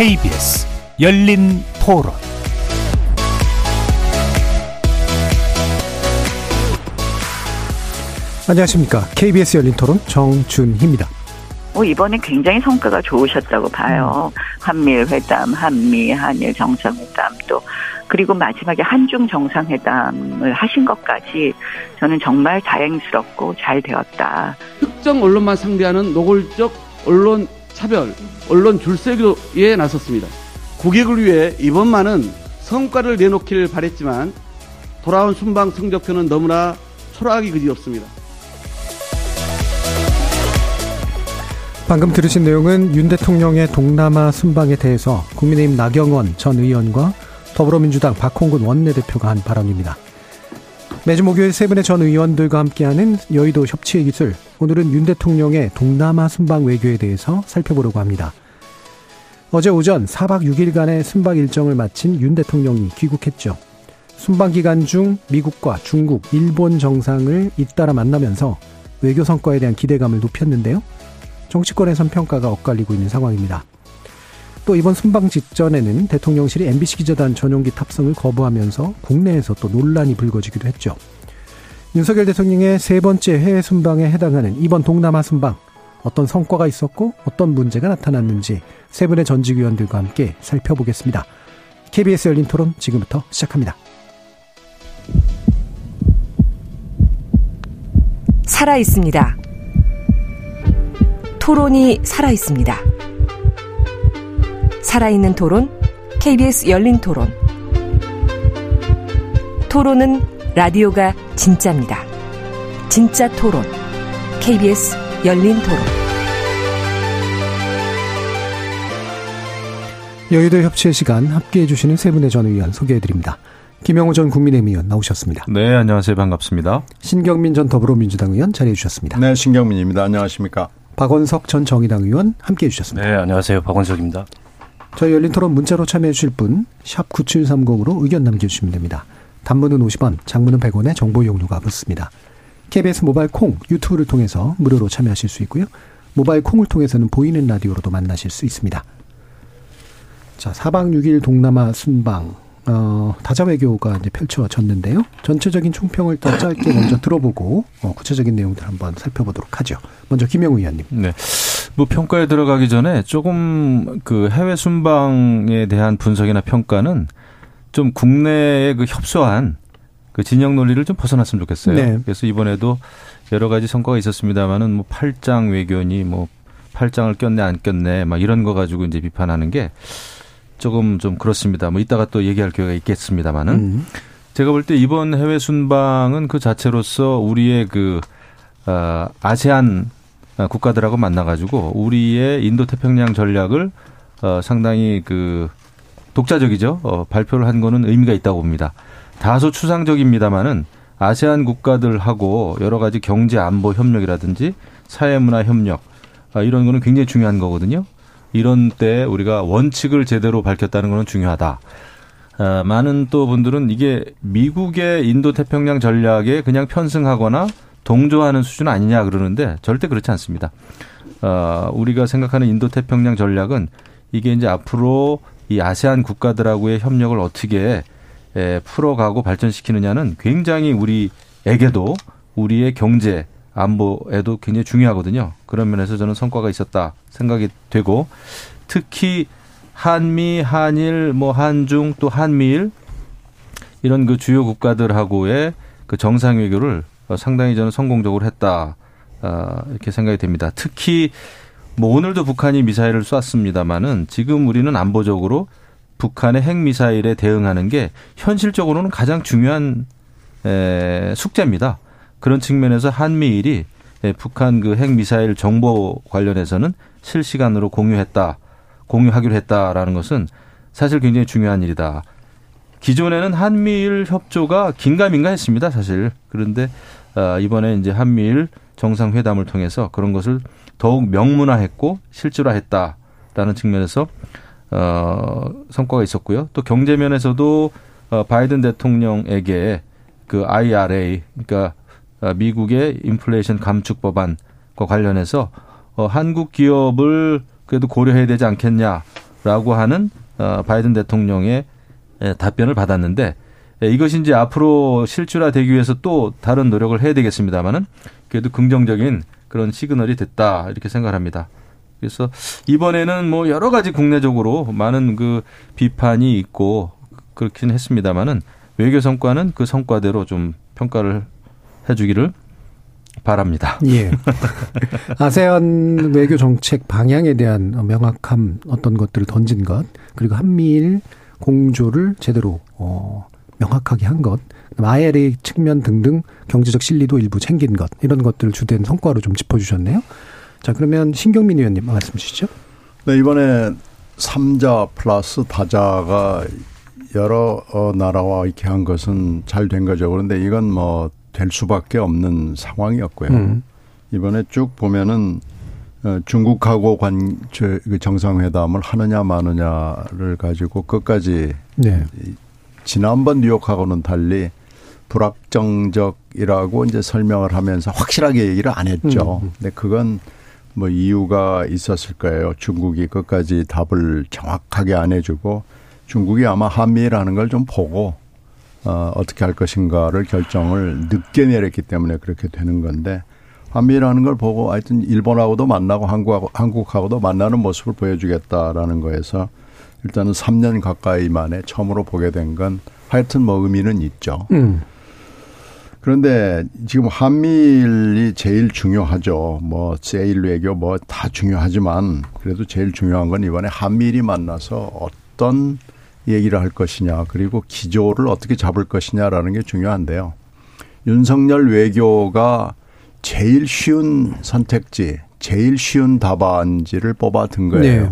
KBS 열린 토론 안녕하십니까. KBS 열린 토론 정준희입니다. 뭐 이번에 굉장히 성과가 좋으셨다고 봐요. 한미일 회담, 한미 한일 정상회담 또 그리고 마지막에 한중 정상회담을 하신 것까지 저는 정말 다행스럽고 잘 되었다. 특정 언론만 상대하는 노골적 언론 차별, 언론 줄세기에 나섰습니다. 고객을 위해 이번만은 성과를 내놓길 바랬지만 돌아온 순방 성적표는 너무나 초라하기 그지없습니다. 방금 들으신 내용은 윤 대통령의 동남아 순방에 대해서 국민의힘 나경원 전 의원과 더불어민주당 박홍근 원내대표가 한 발언입니다. 매주 목요일 세 분의 전 의원들과 함께하는 여의도 협치의 기술. 오늘은 윤 대통령의 동남아 순방 외교에 대해서 살펴보려고 합니다. 어제 오전 4박 6일간의 순방 일정을 마친 윤 대통령이 귀국했죠. 순방 기간 중 미국과 중국, 일본 정상을 잇따라 만나면서 외교 성과에 대한 기대감을 높였는데요. 정치권에선 평가가 엇갈리고 있는 상황입니다. 또 이번 순방 직전에는 대통령실이 MBC 기자단 전용기 탑승을 거부하면서 국내에서 또 논란이 불거지기도 했죠. 윤석열 대통령의 세 번째 해외 순방에 해당하는 이번 동남아 순방 어떤 성과가 있었고 어떤 문제가 나타났는지 세 분의 전직 위원들과 함께 살펴보겠습니다. KBS 열린 토론 지금부터 시작합니다. 살아 있습니다. 토론이 살아 있습니다. 살아있는 토론, KBS 열린 토론. 토론은 라디오가 진짜입니다. 진짜 토론, KBS 열린 토론. 여의도 협치의 시간 함께해 주시는 세 분의 전 의원 소개해 드립니다. 김영호 전 국민의힘 의원 나오셨습니다. 네, 안녕하세요. 반갑습니다. 신경민 전 더불어민주당 의원 자리해 주셨습니다. 네, 신경민입니다. 안녕하십니까? 박원석 전 정의당 의원 함께 해 주셨습니다. 네, 안녕하세요. 박원석입니다. 저희 열린 토론 문자로 참여해 주실 분, 샵 9730으로 의견 남겨주시면 됩니다. 단문은 50원, 장문은 100원의 정보 용료가 붙습니다. KBS 모바일 콩, 유튜브를 통해서 무료로 참여하실 수 있고요. 모바일 콩을 통해서는 보이는 라디오로도 만나실 수 있습니다. 자, 4박 6일 동남아 순방, 어, 다자 외교가 이제 펼쳐졌는데요. 전체적인 총평을 더 짧게 먼저 들어보고, 어, 구체적인 내용들 한번 살펴보도록 하죠. 먼저 김영우 의원님. 네. 뭐 평가에 들어가기 전에 조금 그 해외 순방에 대한 분석이나 평가는 좀 국내의 그 협소한 그 진영 논리를 좀 벗어났으면 좋겠어요. 네. 그래서 이번에도 여러 가지 성과가 있었습니다만은 뭐 팔짱 외교니 뭐 팔짱을 꼈네 안 꼈네 막 이런 거 가지고 이제 비판하는 게 조금 좀 그렇습니다. 뭐 이따가 또 얘기할 기회가 있겠습니다만은 음. 제가 볼 때 이번 해외 순방은 그 자체로서 우리의 그 어, 아세안 국가들하고 만나가지고 우리의 인도 태평양 전략을 어, 상당히 그 독자적이죠. 어, 발표를 한 거는 의미가 있다고 봅니다. 다소 추상적입니다만은 아세안 국가들하고 여러 가지 경제 안보 협력이라든지 사회 문화 협력 아, 이런 거는 굉장히 중요한 거거든요. 이런 때 우리가 원칙을 제대로 밝혔다는 거는 중요하다. 아, 많은 또 분들은 이게 미국의 인도 태평양 전략에 그냥 편승하거나 동조하는 수준 아니냐 그러는데 절대 그렇지 않습니다. 어, 우리가 생각하는 인도 태평양 전략은 이게 이제 앞으로 이 아세안 국가들하고의 협력을 어떻게 에, 풀어가고 발전시키느냐는 굉장히 우리에게도 우리의 경제 안보에도 굉장히 중요하거든요. 그런 면에서 저는 성과가 있었다 생각이 되고 특히 한미, 한일, 뭐 한중 또 한미일 이런 그 주요 국가들하고의 그 정상 외교를 상당히 저는 성공적으로 했다 아, 이렇게 생각이 됩니다. 특히 뭐 오늘도 북한이 미사일을 쐈습니다마는 지금 우리는 안보적으로 북한의 핵 미사일에 대응하는 게 현실적으로는 가장 중요한 에, 숙제입니다. 그런 측면에서 한미일이 에, 북한 그 핵 미사일 정보 관련해서는 실시간으로 공유했다, 공유하기로 했다라는 것은 사실 굉장히 중요한 일이다. 기존에는 한미일 협조가 긴가민가 했습니다, 사실. 그런데 어, 이번에 이제 한미일 정상회담을 통해서 그런 것을 더욱 명문화했고 실질화했다라는 측면에서 어, 성과가 있었고요. 또 경제 면에서도 어, 바이든 대통령에게 그 IRA 그러니까 어, 미국의 인플레이션 감축 법안과 관련해서 어, 한국 기업을 그래도 고려해야 되지 않겠냐. 라고 하는 어, 바이든 대통령의 답변을 받았는데 이것이 이제 앞으로 실질화되기 위해서 또 다른 노력을 해야 되겠습니다만은 그래도 긍정적인 그런 시그널이 됐다 이렇게 생각합니다. 그래서 이번에는 뭐 여러 가지 국내적으로 많은 그 비판이 있고 그렇긴 했습니다만은 외교 성과는 그 성과대로 좀 평가를 해주기를 바랍니다. 예. 아세안 외교 정책 방향에 대한 명확한 어떤 것들을 던진 것, 그리고 한미일 공조를 제대로 어 명확하게 한 것, ILA 측면 등등 경제적 실리도 일부 챙긴 것 이런 것들을 주된 성과로 좀 짚어주셨네요. 자 그러면 신경민 의원님 말씀 주시죠. 네 이번에 삼자 플러스 다자가 여러 어, 나라와 이렇게 한 것은 잘 된 거죠. 그런데 이건 뭐 될 수밖에 없는 상황이었고요. 음. 이번에 쭉 보면은 어, 중국하고 관그 정상회담을 하느냐 마느냐를 가지고 끝까지 네. 지난번 뉴욕하고는 달리 불확정적이라고 이제 설명을 하면서 확실하게 얘기를 안 했죠. 음. 근데 그건 뭐 이유가 있었을 거예요. 중국이 끝까지 답을 정확하게 안 해주고 중국이 아마 한미라는 걸 좀 보고 어, 어떻게 할 것인가를 결정을 늦게 내렸기 때문에 그렇게 되는 건데 한미라는 걸 보고 하여튼 일본하고도 만나고 한국하고, 한국하고도 만나는 모습을 보여주겠다라는 거에서 일단은 3년 가까이 만에 처음으로 보게 된 건 하여튼 뭐 의미는 있죠. 음. 그런데 지금 한미일이 제일 중요하죠. 뭐 세일 외교 뭐 다 중요하지만 그래도 제일 중요한 건 이번에 한미일이 만나서 어떤 얘기를 할 것이냐 그리고 기조를 어떻게 잡을 것이냐라는 게 중요한데요. 윤석열 외교가 제일 쉬운 선택지, 제일 쉬운 답안지를 뽑아 든 거예요. 네.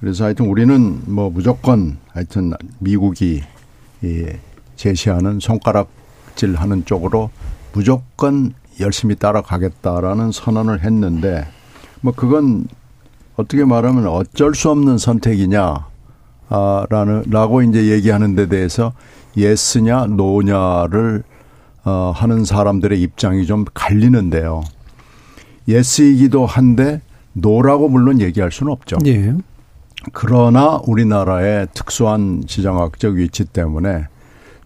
그래서 하여튼 우리는 뭐 무조건 하여튼 미국이 제시하는 손가락질 하는 쪽으로 무조건 열심히 따라가겠다라는 선언을 했는데 뭐 그건 어떻게 말하면 어쩔 수 없는 선택이냐 아, 라는, 라고 이제 얘기하는 데 대해서 yes냐, no냐를 어, 하는 사람들의 입장이 좀 갈리는데요. yes이기도 한데 no라고 물론 얘기할 수는 없죠. 예. 그러나 우리나라의 특수한 지정학적 위치 때문에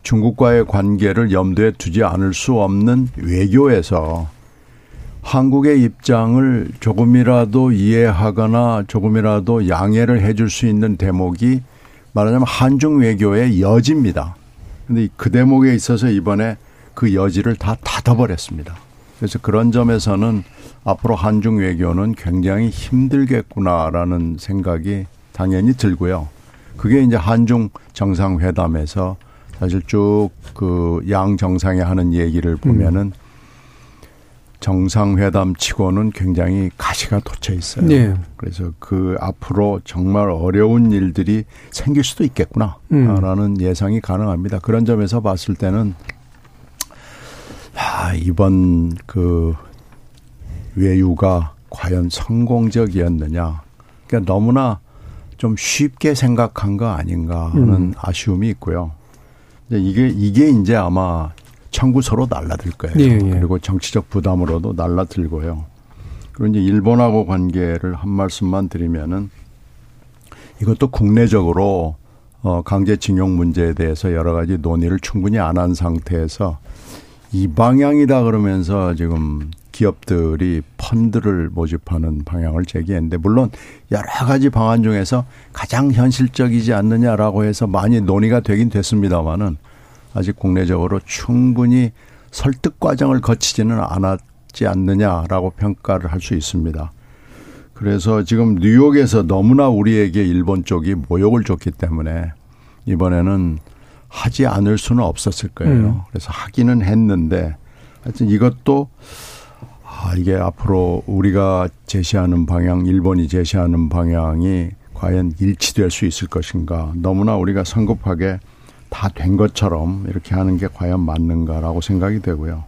중국과의 관계를 염두에 두지 않을 수 없는 외교에서 한국의 입장을 조금이라도 이해하거나 조금이라도 양해를 해줄 수 있는 대목이 말하자면 한중 외교의 여지입니다. 근데 그 대목에 있어서 이번에 그 여지를 다 닫아버렸습니다. 그래서 그런 점에서는 앞으로 한중 외교는 굉장히 힘들겠구나라는 생각이 당연히 들고요. 그게 이제 한중 정상회담에서 사실 쭉 그 양 정상이 하는 얘기를 보면은 음. 정상회담 치고는 굉장히 가시가 돋쳐 있어요. 네. 그래서 그 앞으로 정말 어려운 일들이 생길 수도 있겠구나라는 음. 예상이 가능합니다. 그런 점에서 봤을 때는 야, 이번 그 외유가 과연 성공적이었느냐. 그러니까 너무나 좀 쉽게 생각한 거 아닌가 하는 음. 아쉬움이 있고요. 이게 이게 이제 아마 청구서로 날라들 거예요. 예, 예. 그리고 정치적 부담으로도 날라들고요. 그리고 이제 일본하고 관계를 한 말씀만 드리면은 이것도 국내적으로 어 강제징용 문제에 대해서 여러 가지 논의를 충분히 안 한 상태에서 이 방향이다 그러면서 지금 기업들이 펀드를 모집하는 방향을 제기했는데 물론 여러 가지 방안 중에서 가장 현실적이지 않느냐라고 해서 많이 논의가 되긴 됐습니다마는 아직 국내적으로 충분히 설득 과정을 거치지는 않았지 않느냐라고 평가를 할 수 있습니다. 그래서 지금 뉴욕에서 너무나 우리에게 일본 쪽이 모욕을 줬기 때문에 이번에는 하지 않을 수는 없었을 거예요. 음. 그래서 하기는 했는데 하여튼 이것도 아, 이게 앞으로 우리가 제시하는 방향, 일본이 제시하는 방향이 과연 일치될 수 있을 것인가. 너무나 우리가 성급하게 다 된 것처럼 이렇게 하는 게 과연 맞는가라고 생각이 되고요.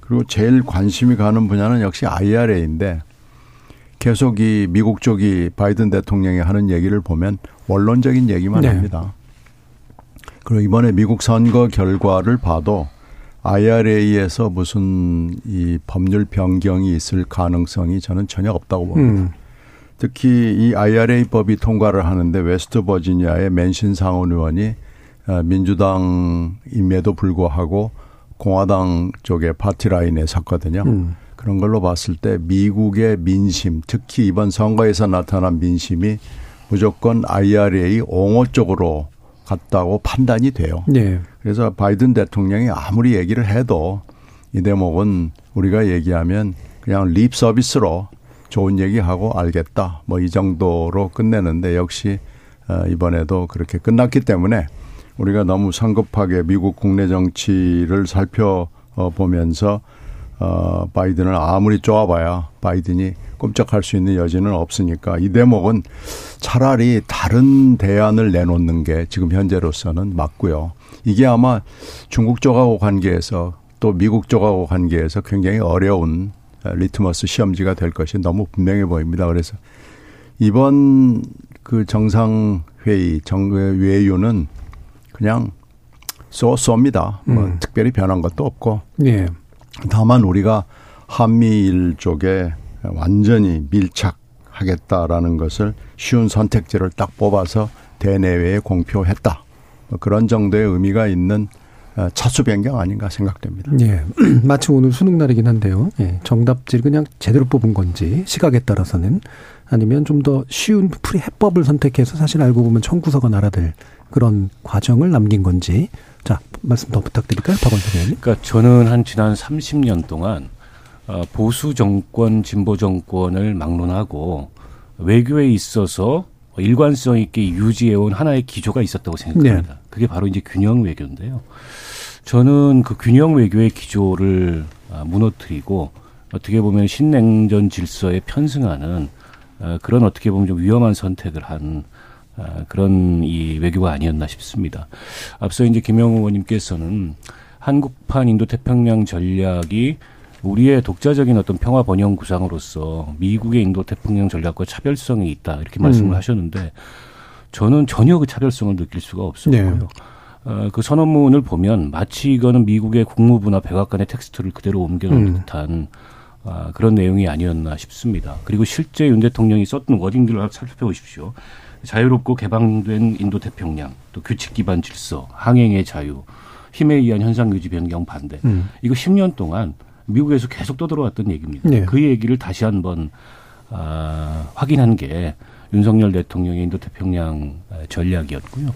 그리고 제일 관심이 가는 분야는 역시 IRA인데 계속 이 미국 쪽이 바이든 대통령이 하는 얘기를 보면 원론적인 얘기만 네. 합니다. 그리고 이번에 미국 선거 결과를 봐도 IRA에서 무슨 이 법률 변경이 있을 가능성이 저는 전혀 없다고 봅니다. 음. 특히 이 IRA 법이 통과를 하는데 웨스트 버지니아의 맨신 상원 의원이 어, 민주당임에도 불구하고 공화당 쪽의 파티 라인에 섰거든요. 음. 그런 걸로 봤을 때 미국의 민심, 특히 이번 선거에서 나타난 민심이 무조건 IRA 옹호 쪽으로 갔다고 판단이 돼요. 네. 그래서 바이든 대통령이 아무리 얘기를 해도 이 대목은 우리가 얘기하면 그냥 립 서비스로 좋은 얘기하고 알겠다. 뭐 이 정도로 끝내는데 역시 어, 이번에도 그렇게 끝났기 때문에 우리가 너무 성급하게 미국 국내 정치를 살펴보면서 어, 바이든을 아무리 쪼아봐야 바이든이 꼼짝할 수 있는 여지는 없으니까 이 대목은 차라리 다른 대안을 내놓는 게 지금 현재로서는 맞고요. 이게 아마 중국 쪽하고 관계에서 또 미국 쪽하고 관계에서 굉장히 어려운 리트머스 시험지가 될 것이 너무 분명해 보입니다. 그래서 이번 그 정상회의 정외유는 그냥 쏘쏘입니다. 뭐 음. 특별히 변한 것도 없고. 예. 다만 우리가 한미일 쪽에 완전히 밀착하겠다라는 것을 쉬운 선택지를 딱 뽑아서 대내외에 공표했다. 뭐 그런 정도의 의미가 있는 어, 차수 변경 아닌가 생각됩니다. 예. 마치 오늘 수능 날이긴 한데요. 예. 정답지를 그냥 제대로 뽑은 건지 시각에 따라서는 아니면 좀 더 쉬운 풀이 해법을 선택해서 사실 알고 보면 청구서가 날아들 그런 과정을 남긴 건지 자 말씀 더 부탁드릴까요, 박원석 의원님? 그러니까 저는 한 지난 30년 동안 어, 보수 정권, 진보 정권을 막론하고 외교에 있어서 일관성 있게 유지해온 하나의 기조가 있었다고 생각합니다. 네. 그게 바로 이제 균형 외교인데요. 저는 그 균형 외교의 기조를 아, 무너뜨리고 어떻게 보면 신냉전 질서에 편승하는 어, 그런 어떻게 보면 좀 위험한 선택을 한 아, 그런 이 외교가 아니었나 싶습니다. 앞서 이제 김영우 의원님께서는 한국판 인도태평양 전략이 우리의 독자적인 어떤 평화 번영 구상으로서 미국의 인도태평양 전략과 차별성이 있다 이렇게 말씀을 음. 하셨는데 저는 전혀 그 차별성을 느낄 수가 없었고요. 네. 어, 그 선언문을 보면 마치 이거는 미국의 국무부나 백악관의 텍스트를 그대로 옮겨놓은 음. 듯한 아, 그런 내용이 아니었나 싶습니다. 그리고 실제 윤 대통령이 썼던 워딩들을 살펴보십시오. 자유롭고 개방된 인도 태평양, 또 규칙 기반 질서, 항행의 자유, 힘에 의한 현상 유지 변경 반대. 음. 이거 10년 동안 미국에서 계속 떠들어왔던 얘기입니다. 네. 그 얘기를 다시 한번 아, 확인한 게 윤석열 대통령의 인도 태평양 전략이었고요.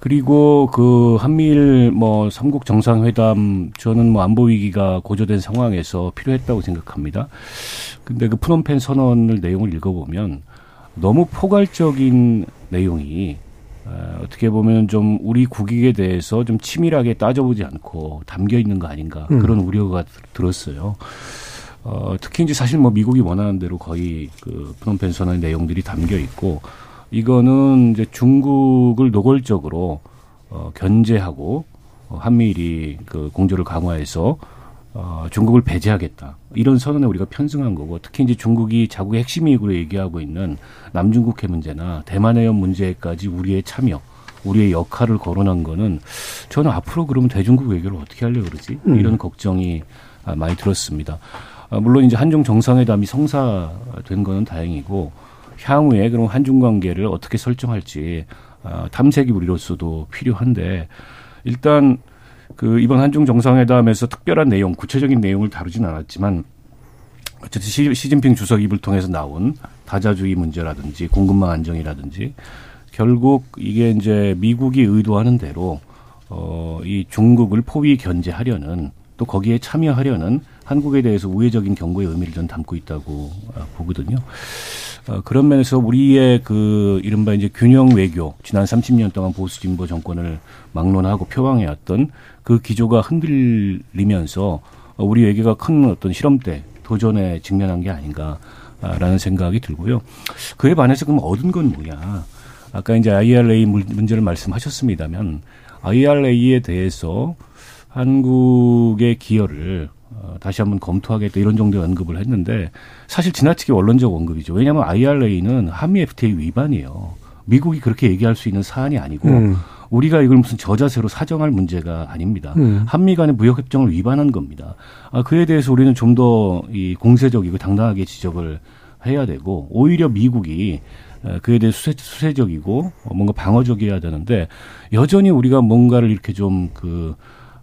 그리고 그 한미일 뭐 삼국 정상회담 저는 뭐 안보 위기가 고조된 상황에서 필요했다고 생각합니다. 근데 그 프놈펜 선언을 내용을 읽어보면 너무 포괄적인 내용이 어, 어떻게 보면 좀 우리 국익에 대해서 좀 치밀하게 따져보지 않고 담겨 있는 거 아닌가 음. 그런 우려가 들었어요. 어, 특히 이제 사실 뭐 미국이 원하는 대로 거의 그 프놈펜 선언의 내용들이 담겨 있고 이거는 이제 중국을 노골적으로 어, 견제하고 어, 한미일이 그 공조를 강화해서 어, 중국을 배제하겠다. 이런 선언에 우리가 편승한 거고 특히 이제 중국이 자국의 핵심 이익으로 얘기하고 있는 남중국 해 문제나 대만 해협 문제까지 우리의 참여, 우리의 역할을 거론한 거는 저는 앞으로 그러면 대중국 외교를 어떻게 하려고 그러지? 음. 이런 걱정이 아, 많이 들었습니다. 아, 물론 이제 한중 정상회담이 성사된 거는 다행이고 향후에 그럼 한중 관계를 어떻게 설정할지 아, 탐색이 우리로서도 필요한데 일단 그 이번 한중 정상회담에서 특별한 내용, 구체적인 내용을 다루진 않았지만 어쨌든 시, 시진핑 주석 입을 통해서 나온 다자주의 문제라든지 공급망 안정이라든지 결국 이게 이제 미국이 의도하는 대로 어, 이 중국을 포위 견제하려는 또 거기에 참여하려는 한국에 대해서 우회적인 경고의 의미를 전 담고 있다고 아, 보거든요. 어, 그런 면에서 우리의 그 이른바 이제 균형 외교 지난 30년 동안 보수 진보 정권을 막론하고 표방해왔던 그 기조가 흔들리면서 우리 외교가 큰 어떤 실험대 도전에 직면한 게 아닌가라는 생각이 들고요. 그에 반해서 그럼 얻은 건 뭐냐? 아까 이제 IRA 문제를 말씀하셨습니다만 IRA에 대해서 한국의 기여를 어, 다시 한번 검토하겠다 이런 정도의 언급을 했는데 사실 지나치게 원론적 언급이죠. 왜냐하면 IRA는 한미 FTA 위반이에요. 미국이 그렇게 얘기할 수 있는 사안이 아니고 음. 우리가 이걸 무슨 저자세로 사정할 문제가 아닙니다. 음. 한미 간의 무역 협정을 위반한 겁니다. 아, 그에 대해서 우리는 좀 더 이 공세적이고 당당하게 지적을 해야 되고 오히려 미국이 어, 그에 대해 수세, 수세적이고 뭔가 방어적이어야 되는데 여전히 우리가 뭔가를 이렇게 좀그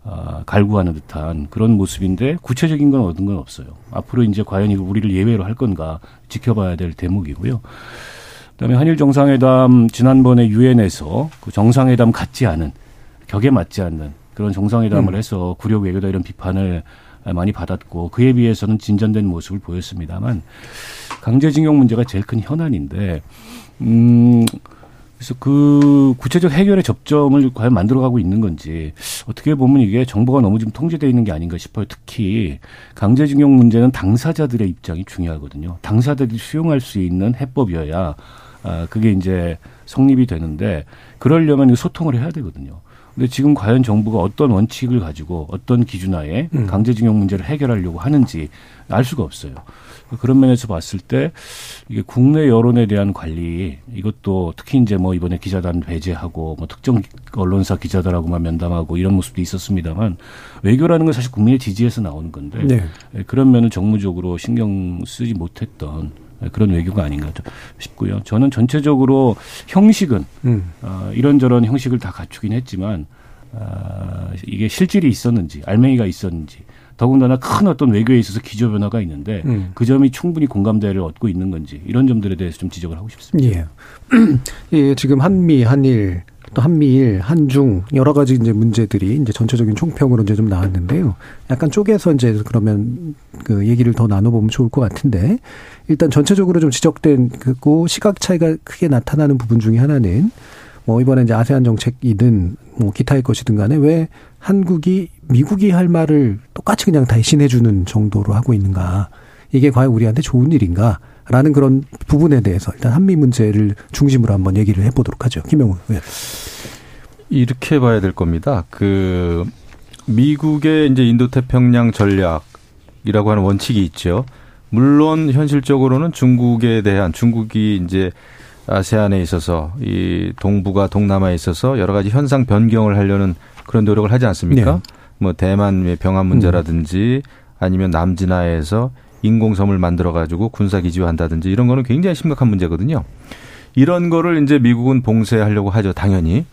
어, 갈구하는 듯한 그런 모습인데 구체적인 건 얻은 건 없어요. 앞으로 이제 과연 이거 우리를 예외로 할 건가 지켜봐야 될 대목이고요. 그다음에 한일 정상회담 지난번에 유엔에서 그 정상회담 같지 않은 격에 맞지 않는 그런 정상회담을 음. 해서 구력 외교다 이런 비판을 많이 받았고 그에 비해서는 진전된 모습을 보였습니다만 강제징용 문제가 제일 큰 현안인데 음 그래서 그 구체적 해결의 접점을 과연 만들어가고 있는 건지 어떻게 보면 이게 정보가 너무 좀 통제되어 있는 게 아닌가 싶어요. 특히 강제징용 문제는 당사자들의 입장이 중요하거든요. 당사자들이 수용할 수 있는 해법이어야 아 그게 이제 성립이 되는데 그러려면 소통을 해야 되거든요. 근데 지금 과연 정부가 어떤 원칙을 가지고 어떤 기준하에 음. 강제징용 문제를 해결하려고 하는지 알 수가 없어요. 그런 면에서 봤을 때 이게 국내 여론에 대한 관리 이것도 특히 이제 뭐 이번에 기자단 배제하고 뭐 특정 언론사 기자들하고만 면담하고 이런 모습도 있었습니다만 외교라는 건 사실 국민의 지지에서 나오는 건데 네. 예, 그런 면은 정무적으로 신경 쓰지 못했던 그런 외교가 아닌가 싶고요. 저는 전체적으로 형식은 음. 어, 이런저런 형식을 다 갖추긴 했지만 어, 이게 실질이 있었는지 알맹이가 있었는지 더군다나 큰 어떤 외교에 있어서 기조 변화가 있는데 음. 그 점이 충분히 공감대를 얻고 있는 건지 이런 점들에 대해서 좀 지적을 하고 싶습니다. 예. 예, 지금 한미, 한일 또 한미일, 한중 여러 가지 이제 문제들이 이제 전체적인 총평으로 이제 좀 나왔는데요. 약간 쪼개서 이제 그러면 그 얘기를 더 나눠보면 좋을 것 같은데 일단 전체적으로 좀 지적된 그고 시각 차이가 크게 나타나는 부분 중에 하나는 뭐 이번에 이제 아세안 정책이든 뭐 기타의 것이든 간에 왜 한국이 미국이 할 말을 똑같이 그냥 대신해 주는 정도로 하고 있는가. 이게 과연 우리한테 좋은 일인가. 라는 그런 부분에 대해서 일단 한미 문제를 중심으로 한번 얘기를 해보도록 하죠. 김영우 의원. 이렇게 봐야 될 겁니다. 그 미국의 이제 인도 태평양 전략이라고 하는 원칙이 있죠. 물론 현실적으로는 중국에 대한 중국이 이제 아세안에 있어서 이 동북아 동남아에 있어서 여러 가지 현상 변경을 하려는 그런 노력을 하지 않습니까? 네. 뭐 대만 병합 문제라든지 아니면 남진아에서 인공섬을 만들어 가지고 군사 기지화 한다든지 이런 거는 굉장히 심각한 문제거든요. 이런 거를 이제 미국은 봉쇄하려고 하죠, 당연히.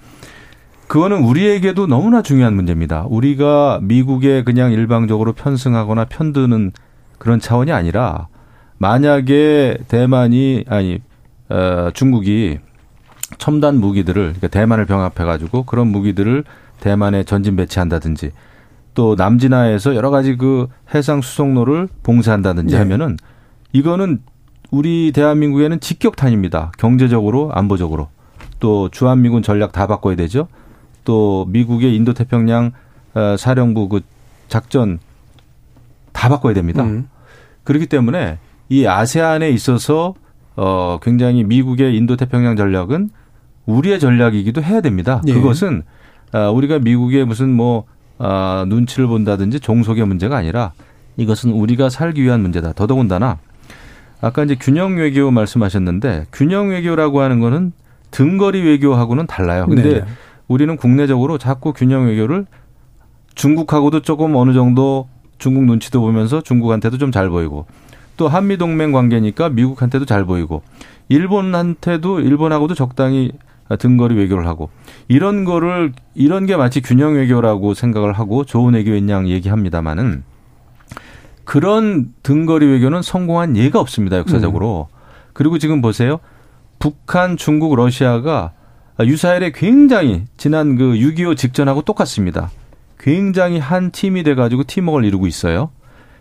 그거는 우리에게도 너무나 중요한 문제입니다. 우리가 미국에 그냥 일방적으로 편승하거나 편드는 그런 차원이 아니라 만약에 대만이 아니 어, 중국이 첨단 무기들을 그러니까 대만을 병합해 가지고 그런 무기들을 대만에 전진 배치한다든지 또 남진아에서 여러 가지 그 해상 수송로를 봉쇄한다든지 네. 하면은 이거는 우리 대한민국에는 직격탄입니다. 경제적으로, 안보적으로. 또 주한미군 전략 다 바꿔야 되죠. 또 미국의 인도태평양 어, 사령부 그 작전 다 바꿔야 됩니다. 음. 그렇기 때문에 이 아세안에 있어서 어 굉장히 미국의 인도태평양 전략은 우리의 전략이기도 해야 됩니다. 예. 그것은 아, 우리가 미국의 무슨 뭐 아, 눈치를 본다든지 종속의 문제가 아니라 이것은 우리가 살기 위한 문제다. 더더군다나 아까 이제 균형 외교 말씀하셨는데 균형 외교라고 하는 거는 등거리 외교하고는 달라요. 근데 네. 우리는 국내적으로 자꾸 균형 외교를 중국하고도 조금 어느 정도 중국 눈치도 보면서 중국한테도 좀 잘 보이고 또 한미 동맹 관계니까 미국한테도 잘 보이고 일본한테도 일본하고도 적당히 등거리 외교를 하고. 이런 거를 이런 게 마치 균형 외교라고 생각을 하고 좋은 외교인 양 얘기합니다마는 그런 등거리 외교는 성공한 예가 없습니다 역사적으로. 음. 그리고 지금 보세요. 북한 중국 러시아가 유사일에 굉장히 지난 그 6.25 직전하고 똑같습니다. 굉장히 한 팀이 돼가지고 팀워크를 이루고 있어요.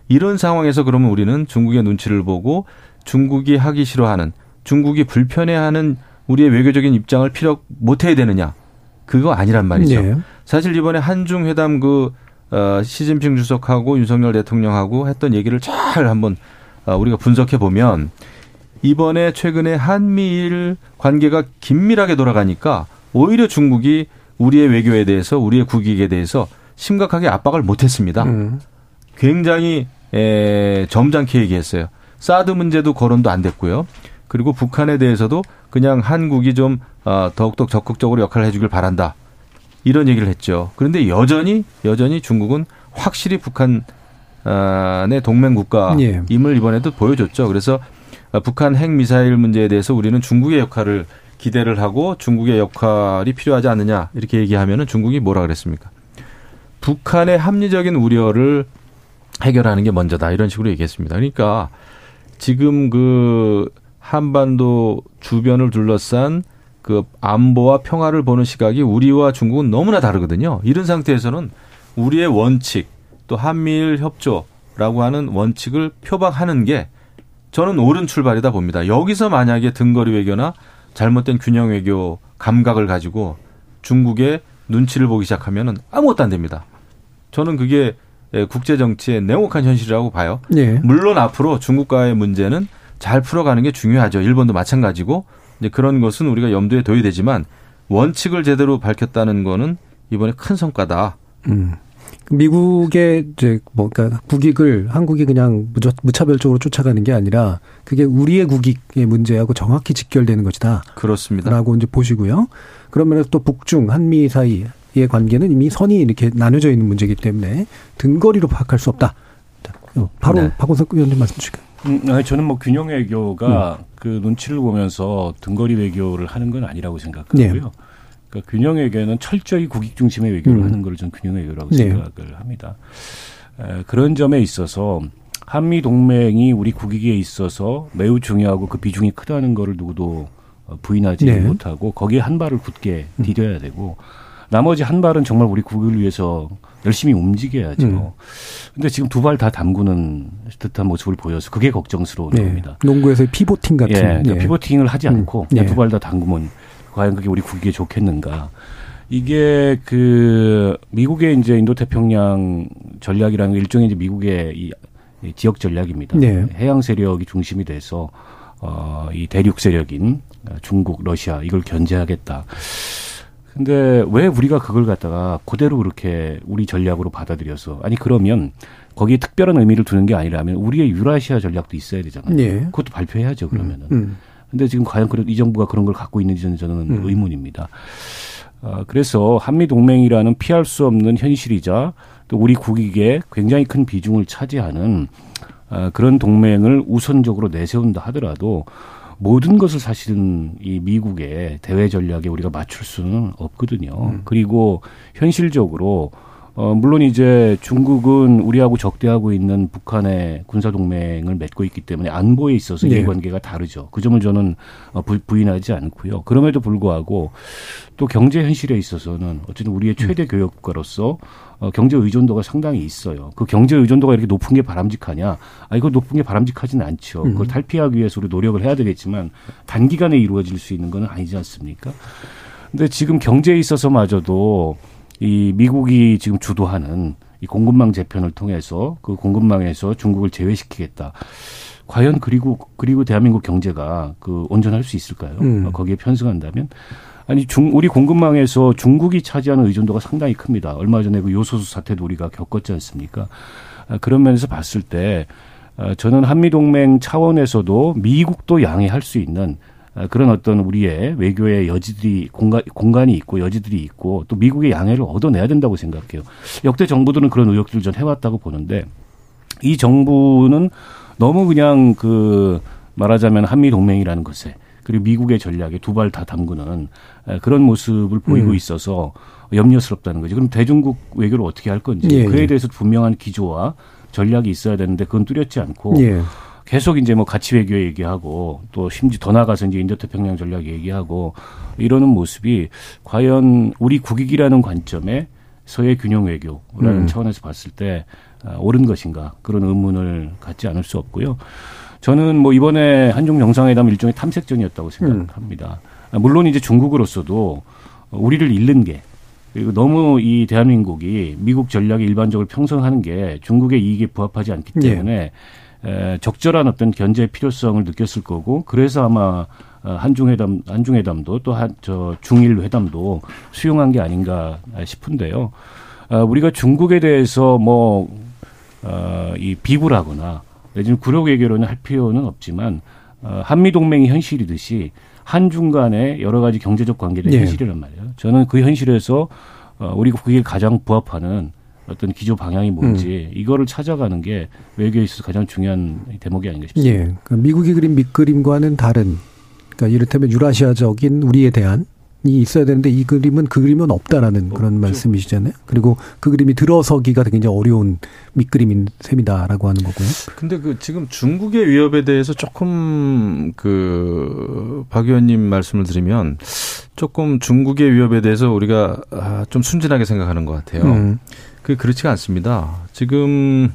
이런 상황에서 그러면 우리는 중국의 눈치를 보고 중국이 하기 싫어하는 중국이 불편해하는 우리의 외교적인 입장을 필요 못 해야 되느냐? 그거 아니란 말이죠. 네. 사실 이번에 한중 회담 그 어, 시진핑 주석하고 윤석열 대통령하고 했던 얘기를 잘 한번 어, 우리가 분석해 보면 이번에 최근에 한미일 관계가 긴밀하게 돌아가니까 오히려 중국이 우리의 외교에 대해서 우리의 국익에 대해서 심각하게 압박을 못 했습니다. 음. 굉장히 에, 점잖게 얘기했어요. 사드 문제도 거론도 안 됐고요. 그리고 북한에 대해서도 그냥 한국이 좀 어, 더욱더 적극적으로 역할을 해주길 바란다. 이런 얘기를 했죠. 그런데 여전히 여전히 중국은 확실히 북한의 동맹 국가임을 예. 이번에도 보여줬죠. 그래서 어, 북한 핵 미사일 문제에 대해서 우리는 중국의 역할을 기대를 하고 중국의 역할이 필요하지 않느냐 이렇게 얘기하면은 중국이 뭐라 그랬습니까? 북한의 합리적인 우려를 해결하는 게 먼저다 이런 식으로 얘기했습니다. 그러니까 지금 그 한반도 주변을 둘러싼 그 안보와 평화를 보는 시각이 우리와 중국은 너무나 다르거든요. 이런 상태에서는 우리의 원칙 또 한미일 협조라고 하는 원칙을 표방하는 게 저는 옳은 출발이다 봅니다. 여기서 만약에 등거리 외교나 잘못된 균형 외교 감각을 가지고 중국의 눈치를 보기 시작하면은 아무것도 안 됩니다. 저는 그게 국제 정치의 냉혹한 현실이라고 봐요. 예. 물론 앞으로 중국과의 문제는 잘 풀어가는 게 중요하죠. 일본도 마찬가지고 이제 그런 것은 우리가 염두에 둬야 되지만 원칙을 제대로 밝혔다는 거는 이번에 큰 성과다. 음. 미국의 이제 뭐 그러니까 국익을 한국이 그냥 무차별적으로 쫓아가는 게 아니라 그게 우리의 국익의 문제하고 정확히 직결되는 것이다. 그렇습니다. 라고 이제 보시고요. 그러면 또 북중 한미 사이의 관계는 이미 선이 이렇게 나눠져 있는 문제이기 때문에 등거리로 파악할 수 없다. 자, 어, 바로 네. 박원석 의원님 말씀 주실까요? 음, 아니, 저는 뭐 균형 외교가 그 눈치를 보면서 등거리 외교를 하는 건 아니라고 생각하고요. 네. 그러니까 균형 외교는 철저히 국익 중심의 외교를 음. 하는 걸 저는 균형 외교라고 네. 생각을 합니다. 에, 그런 점에 있어서 한미 동맹이 우리 국익에 있어서 매우 중요하고 그 비중이 크다는 거를 누구도 어, 부인하지 네. 못하고 거기에 한 발을 굳게 디뎌야 되고 나머지 한 발은 정말 우리 국익을 위해서 열심히 움직여야죠. 음. 근데 지금 두 발 다 담그는 듯한 모습을 보여서 그게 걱정스러운 겁니다. 농구에서의 피보팅 같은. 예, 그러니까 예. 피보팅을 하지 않고 음, 그냥 예. 두발 다 담그면 과연 그게 우리 국익에 좋겠는가? 이게 그 미국의 이제 인도 태평양 전략이라는 게 일종의 이제 미국의 이, 이 지역 전략입니다. 네. 해양 세력이 중심이 돼서 어 이 대륙 세력인 중국, 러시아 이걸 견제하겠다. 근데 왜 우리가 그걸 갖다가 그대로 그렇게 우리 전략으로 받아들여서 아니 그러면 거기에 특별한 의미를 두는 게 아니라면 우리의 유라시아 전략도 있어야 되잖아요. 예. 그것도 발표해야죠 그러면은. 음. 근데 지금 과연 그런 이 정부가 그런 걸 갖고 있는지는 저는 음. 의문입니다. 어, 그래서 한미 동맹이라는 피할 수 없는 현실이자 또 우리 국익에 굉장히 큰 비중을 차지하는 어, 그런 동맹을 우선적으로 내세운다 하더라도 모든 것을 사실은 이 미국의 대외 전략에 우리가 맞출 수는 없거든요. 그리고 현실적으로 어, 물론 이제 중국은 우리하고 적대하고 있는 북한의 군사 동맹을 맺고 있기 때문에 안보에 있어서 네. 이해관계가 다르죠. 그 점을 저는 어, 부- 부인하지 않고요. 그럼에도 불구하고 또 경제 현실에 있어서는 어쨌든 우리의 최대 교역국가로서 어, 경제 의존도가 상당히 있어요. 그 경제 의존도가 이렇게 높은 게 바람직하냐? 아, 이거 높은 게 바람직하지는 않죠. 그걸 탈피하기 위해서 우리 노력을 해야 되겠지만 단기간에 이루어질 수 있는 건 아니지 않습니까? 근데 지금 경제에 있어서마저도 이 미국이 지금 주도하는 이 공급망 재편을 통해서 그 공급망에서 중국을 제외시키겠다. 과연 그리고 그리고 대한민국 경제가 그 온전할 수 있을까요? 음. 어, 거기에 편승한다면 아니 중 우리 공급망에서 중국이 차지하는 의존도가 상당히 큽니다. 얼마 전에 그 요소수 사태도 우리가 겪었지 않습니까? 아, 그런 면에서 봤을 때 아, 저는 한미 동맹 차원에서도 미국도 양해할 수 있는 아, 그런 어떤 우리의 외교의 여지들이 공간, 공간이 있고 여지들이 있고 또 미국의 양해를 얻어내야 된다고 생각해요. 역대 정부들은 그런 의혹들을 전 해왔다고 보는데 이 정부는 너무 그냥 그 말하자면 한미 동맹이라는 것에 그리고 미국의 전략에 두 발 다 담그는 에, 그런 모습을 보이고 음. 있어서 염려스럽다는 거죠. 그럼 대중국 외교를 어떻게 할 건지 예, 그에 예. 대해서 분명한 기조와 전략이 있어야 되는데 그건 뚜렷지 않고 예. 계속 이제 뭐 가치 외교 얘기하고 또 심지어 더 나가서 이제 인도태평양 전략 얘기하고 이러는 모습이 과연 우리 국익이라는 관점에 서해 균형 외교라는 음. 차원에서 봤을 때 아, 옳은 것인가 그런 의문을 갖지 않을 수 없고요. 저는 뭐 이번에 한중 정상회담 일종의 탐색전이었다고 생각합니다. 아, 물론 이제 중국으로서도 우리를 잃는 게 그리고 너무 이 대한민국이 미국 전략에 일반적으로 평선하는 게 중국의 이익에 부합하지 않기 예. 때문에 에, 적절한 어떤 견제의 필요성을 느꼈을 거고 그래서 아마 어, 한중회담 한중회담도 또 한 저 중일 회담도 수용한 게 아닌가 싶은데요. 어, 우리가 중국에 대해서 뭐 어, 이 비굴하거나 내지는 구력 외교로는 할 필요는 없지만 어, 한미 동맹이 현실이듯이 한중 간의 여러 가지 경제적 관계도 예. 현실이란 말이에요. 저는 그 현실에서 어, 우리 국익에 가장 부합하는 어떤 기조 방향이 뭔지 이거를 찾아가는 게 외교에 있어서 가장 중요한 대목이 아닌가 싶습니다. 예. 그러니까 미국이 그린 밑그림과는 다른, 그러니까 이를테면 유라시아적인 우리에 대한 이 있어야 되는데 이 그림은 그 그림은 없다라는 그런 말씀이시잖아요. 그리고 그 그림이 들어서기가 굉장히 어려운 밑그림인 셈이다라고 하는 거고요. 근데 그 지금 중국의 위협에 대해서 조금 그 박 의원님 말씀을 드리면 조금 중국의 위협에 대해서 우리가 아, 좀 순진하게 생각하는 것 같아요. 음. 그 그렇지가 않습니다. 지금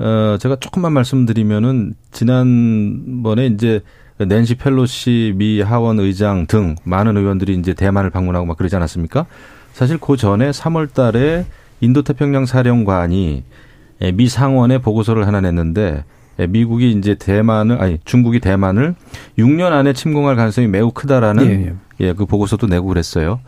어 제가 조금만 말씀드리면은 지난번에 이제 낸시 펠로시 미 하원 의장 등 많은 의원들이 이제 대만을 방문하고 막 그러지 않았습니까? 사실 그 전에 3월 달에 인도 태평양 사령관이 미 상원에 보고서를 하나 냈는데 미국이 이제 대만을 아니 중국이 대만을 6년 안에 침공할 가능성이 매우 크다라는 예, 예. 예, 그 보고서도 내고 그랬어요.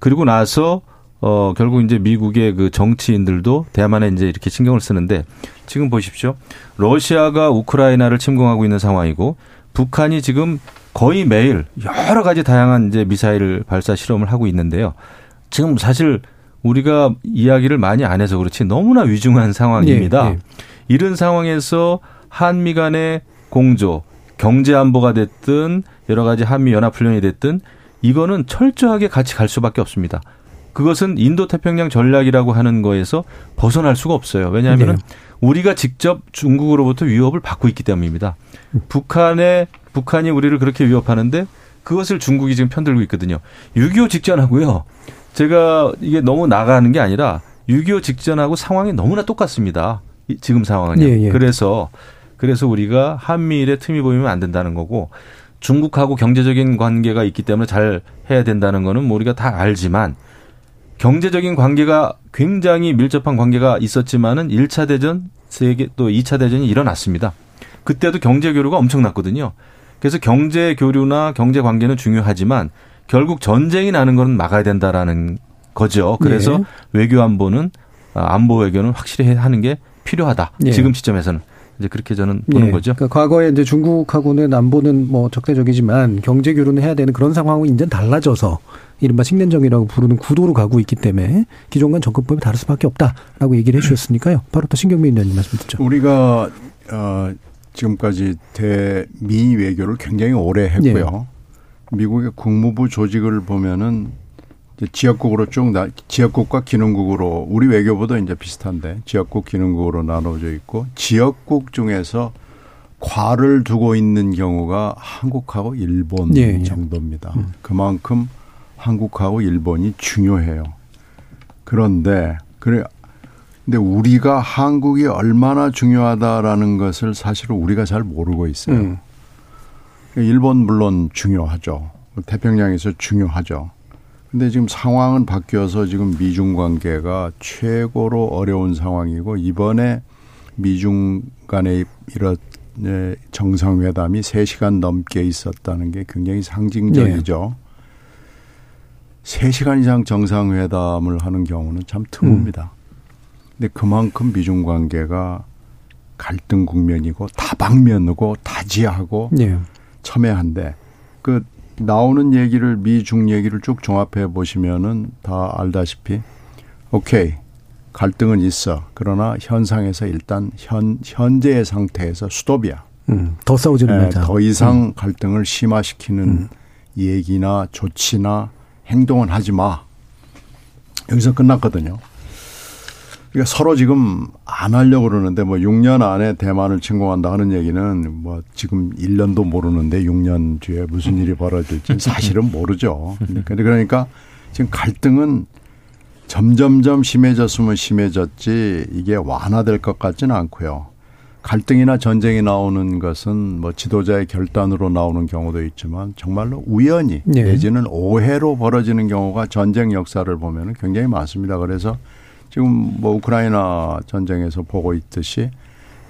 그리고 나서 어 결국 이제 미국의 그 정치인들도 대만에 이제 이렇게 신경을 쓰는데 지금 보십시오. 러시아가 우크라이나를 침공하고 있는 상황이고 북한이 지금 거의 매일 여러 가지 다양한 이제 미사일 발사 실험을 하고 있는데요. 지금 사실 우리가 이야기를 많이 안 해서 그렇지 너무나 위중한 상황입니다. 예, 예. 이런 상황에서 한미 간의 공조, 경제 안보가 됐든 여러 가지 한미 연합 훈련이 됐든 이거는 철저하게 같이 갈 수밖에 없습니다. 그것은 인도 태평양 전략이라고 하는 거에서 벗어날 수가 없어요. 왜냐하면 네. 우리가 직접 중국으로부터 위협을 받고 있기 때문입니다. 북한의 북한이 우리를 그렇게 위협하는데 그것을 중국이 지금 편들고 있거든요. 6.25 직전하고요. 제가 이게 너무 나가는 게 아니라 6.25 직전하고 상황이 너무나 똑같습니다. 이- 지금 상황은요. 예, 예. 그래서 그래서 우리가 한미일에 틈이 보이면 안 된다는 거고 중국하고 경제적인 관계가 있기 때문에 잘 해야 된다는 거는 뭐 우리가 다 알지만 경제적인 관계가 굉장히 밀접한 관계가 있었지만은 1차 대전, 세계 또 2차 대전이 일어났습니다. 그때도 경제 교류가 엄청났거든요. 그래서 경제 교류나 경제 관계는 중요하지만 결국 전쟁이 나는 거는 막아야 된다라는 거죠. 그래서 예. 외교 안보는 아, 안보 외교는 확실히 해- 하는 게 필요하다. 예. 지금 시점에서는 이제 그렇게 저는 보는 예. 거죠. 그러니까 과거에 이제 중국하고는 안보는 뭐 적대적이지만 경제 교류는 해야 되는 그런 상황은 이제 달라져서 이른바 식민정이라고 부르는 구도로 가고 있기 때문에 기존과 접근법이 다를 수밖에 없다라고 얘기를 해주셨으니까요. 바로 또 신경민 의원님 말씀 듣죠. 우리가 어, 지금까지 대미 외교를 굉장히 오래 했고요. 미국의 국무부 조직을 보면은 지역국으로 쭉 나, 지역국과 기능국으로 우리 외교부도 이제 비슷한데 지역국 기능국으로 나눠져 있고 지역국 중에서 과를 두고 있는 경우가 한국하고 일본 예, 예. 정도입니다. 그만큼 한국하고 일본이 중요해요. 그런데 그래 근데 우리가 한국이 얼마나 중요하다라는 것을 사실은 우리가 잘 모르고 있어요. 음. 일본 물론 중요하죠. 태평양에서 중요하죠. 근데 지금 상황은 바뀌어서 지금 미중 관계가 최고로 어려운 상황이고 이번에 미중 간의 이런 네, 정상회담이 3시간 넘게 있었다는 게 굉장히 상징적이죠. 3시간 이상 정상회담을 하는 경우는 참 드뭅니다. 근데 그만큼 미중 관계가 갈등 국면이고 다방면이고 다지하고 예. 첨예한데 그 나오는 얘기를 미중 얘기를 쭉 종합해 보시면은 다 알다시피 오케이 갈등은 있어 그러나 현상에서 일단 현 현재의 상태에서 스톱이야 음. 더 싸우지는 예, 말자. 더 이상 갈등을 심화시키는 음. 얘기나 조치나 행동은 하지 마 여기서 끝났거든요. 그러니까 서로 지금 안 하려고 그러는데 뭐 6년 안에 대만을 침공한다 하는 얘기는 뭐 지금 1년도 모르는데 6년 뒤에 무슨 일이 벌어질지 사실은 모르죠. 그러니까 그러니까 지금 갈등은 점점점 심해졌으면 심해졌지 이게 완화될 것 같지는 않고요. 갈등이나 전쟁이 나오는 것은 뭐 지도자의 결단으로 나오는 경우도 있지만 정말로 우연히 네. 내지는 오해로 벌어지는 경우가 전쟁 역사를 보면 굉장히 많습니다. 그래서 지금 뭐 우크라이나 전쟁에서 보고 있듯이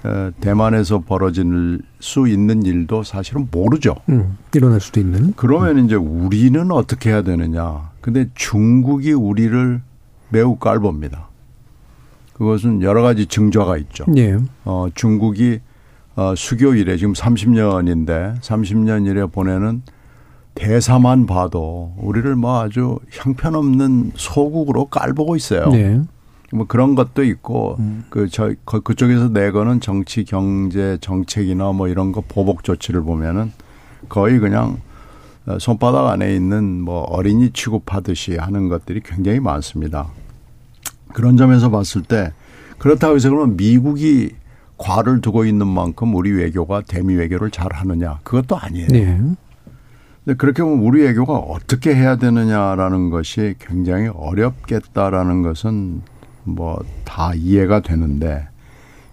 어, 대만에서 벌어질 수 있는 일도 사실은 모르죠. 음. 일어날 수도 있는. 그러면 이제 우리는 어떻게 해야 되느냐. 근데 중국이 우리를 매우 깔봅니다. 그것은 여러 가지 증조가 있죠. 예. 어, 중국이 어, 수교 이래 지금 30년인데 30년 이래 보내는 대사만 봐도 우리를 뭐 아주 형편없는 소국으로 깔보고 있어요. 네. 뭐 그런 것도 있고 음. 그저 그쪽에서 내거는 정치 경제 정책이나 뭐 이런 거 보복 조치를 보면은 거의 그냥 어, 손바닥 안에 있는 뭐 어린이 취급하듯이 하는 것들이 굉장히 많습니다. 그런 점에서 봤을 때 그렇다고 해서 그러면 미국이 과를 두고 있는 만큼 우리 외교가 대미 외교를 잘 하느냐 그것도 아니에요. 네. 근데 그렇게 보면 우리 외교가 어떻게 해야 되느냐라는 것이 굉장히 어렵겠다라는 것은 뭐 다 이해가 되는데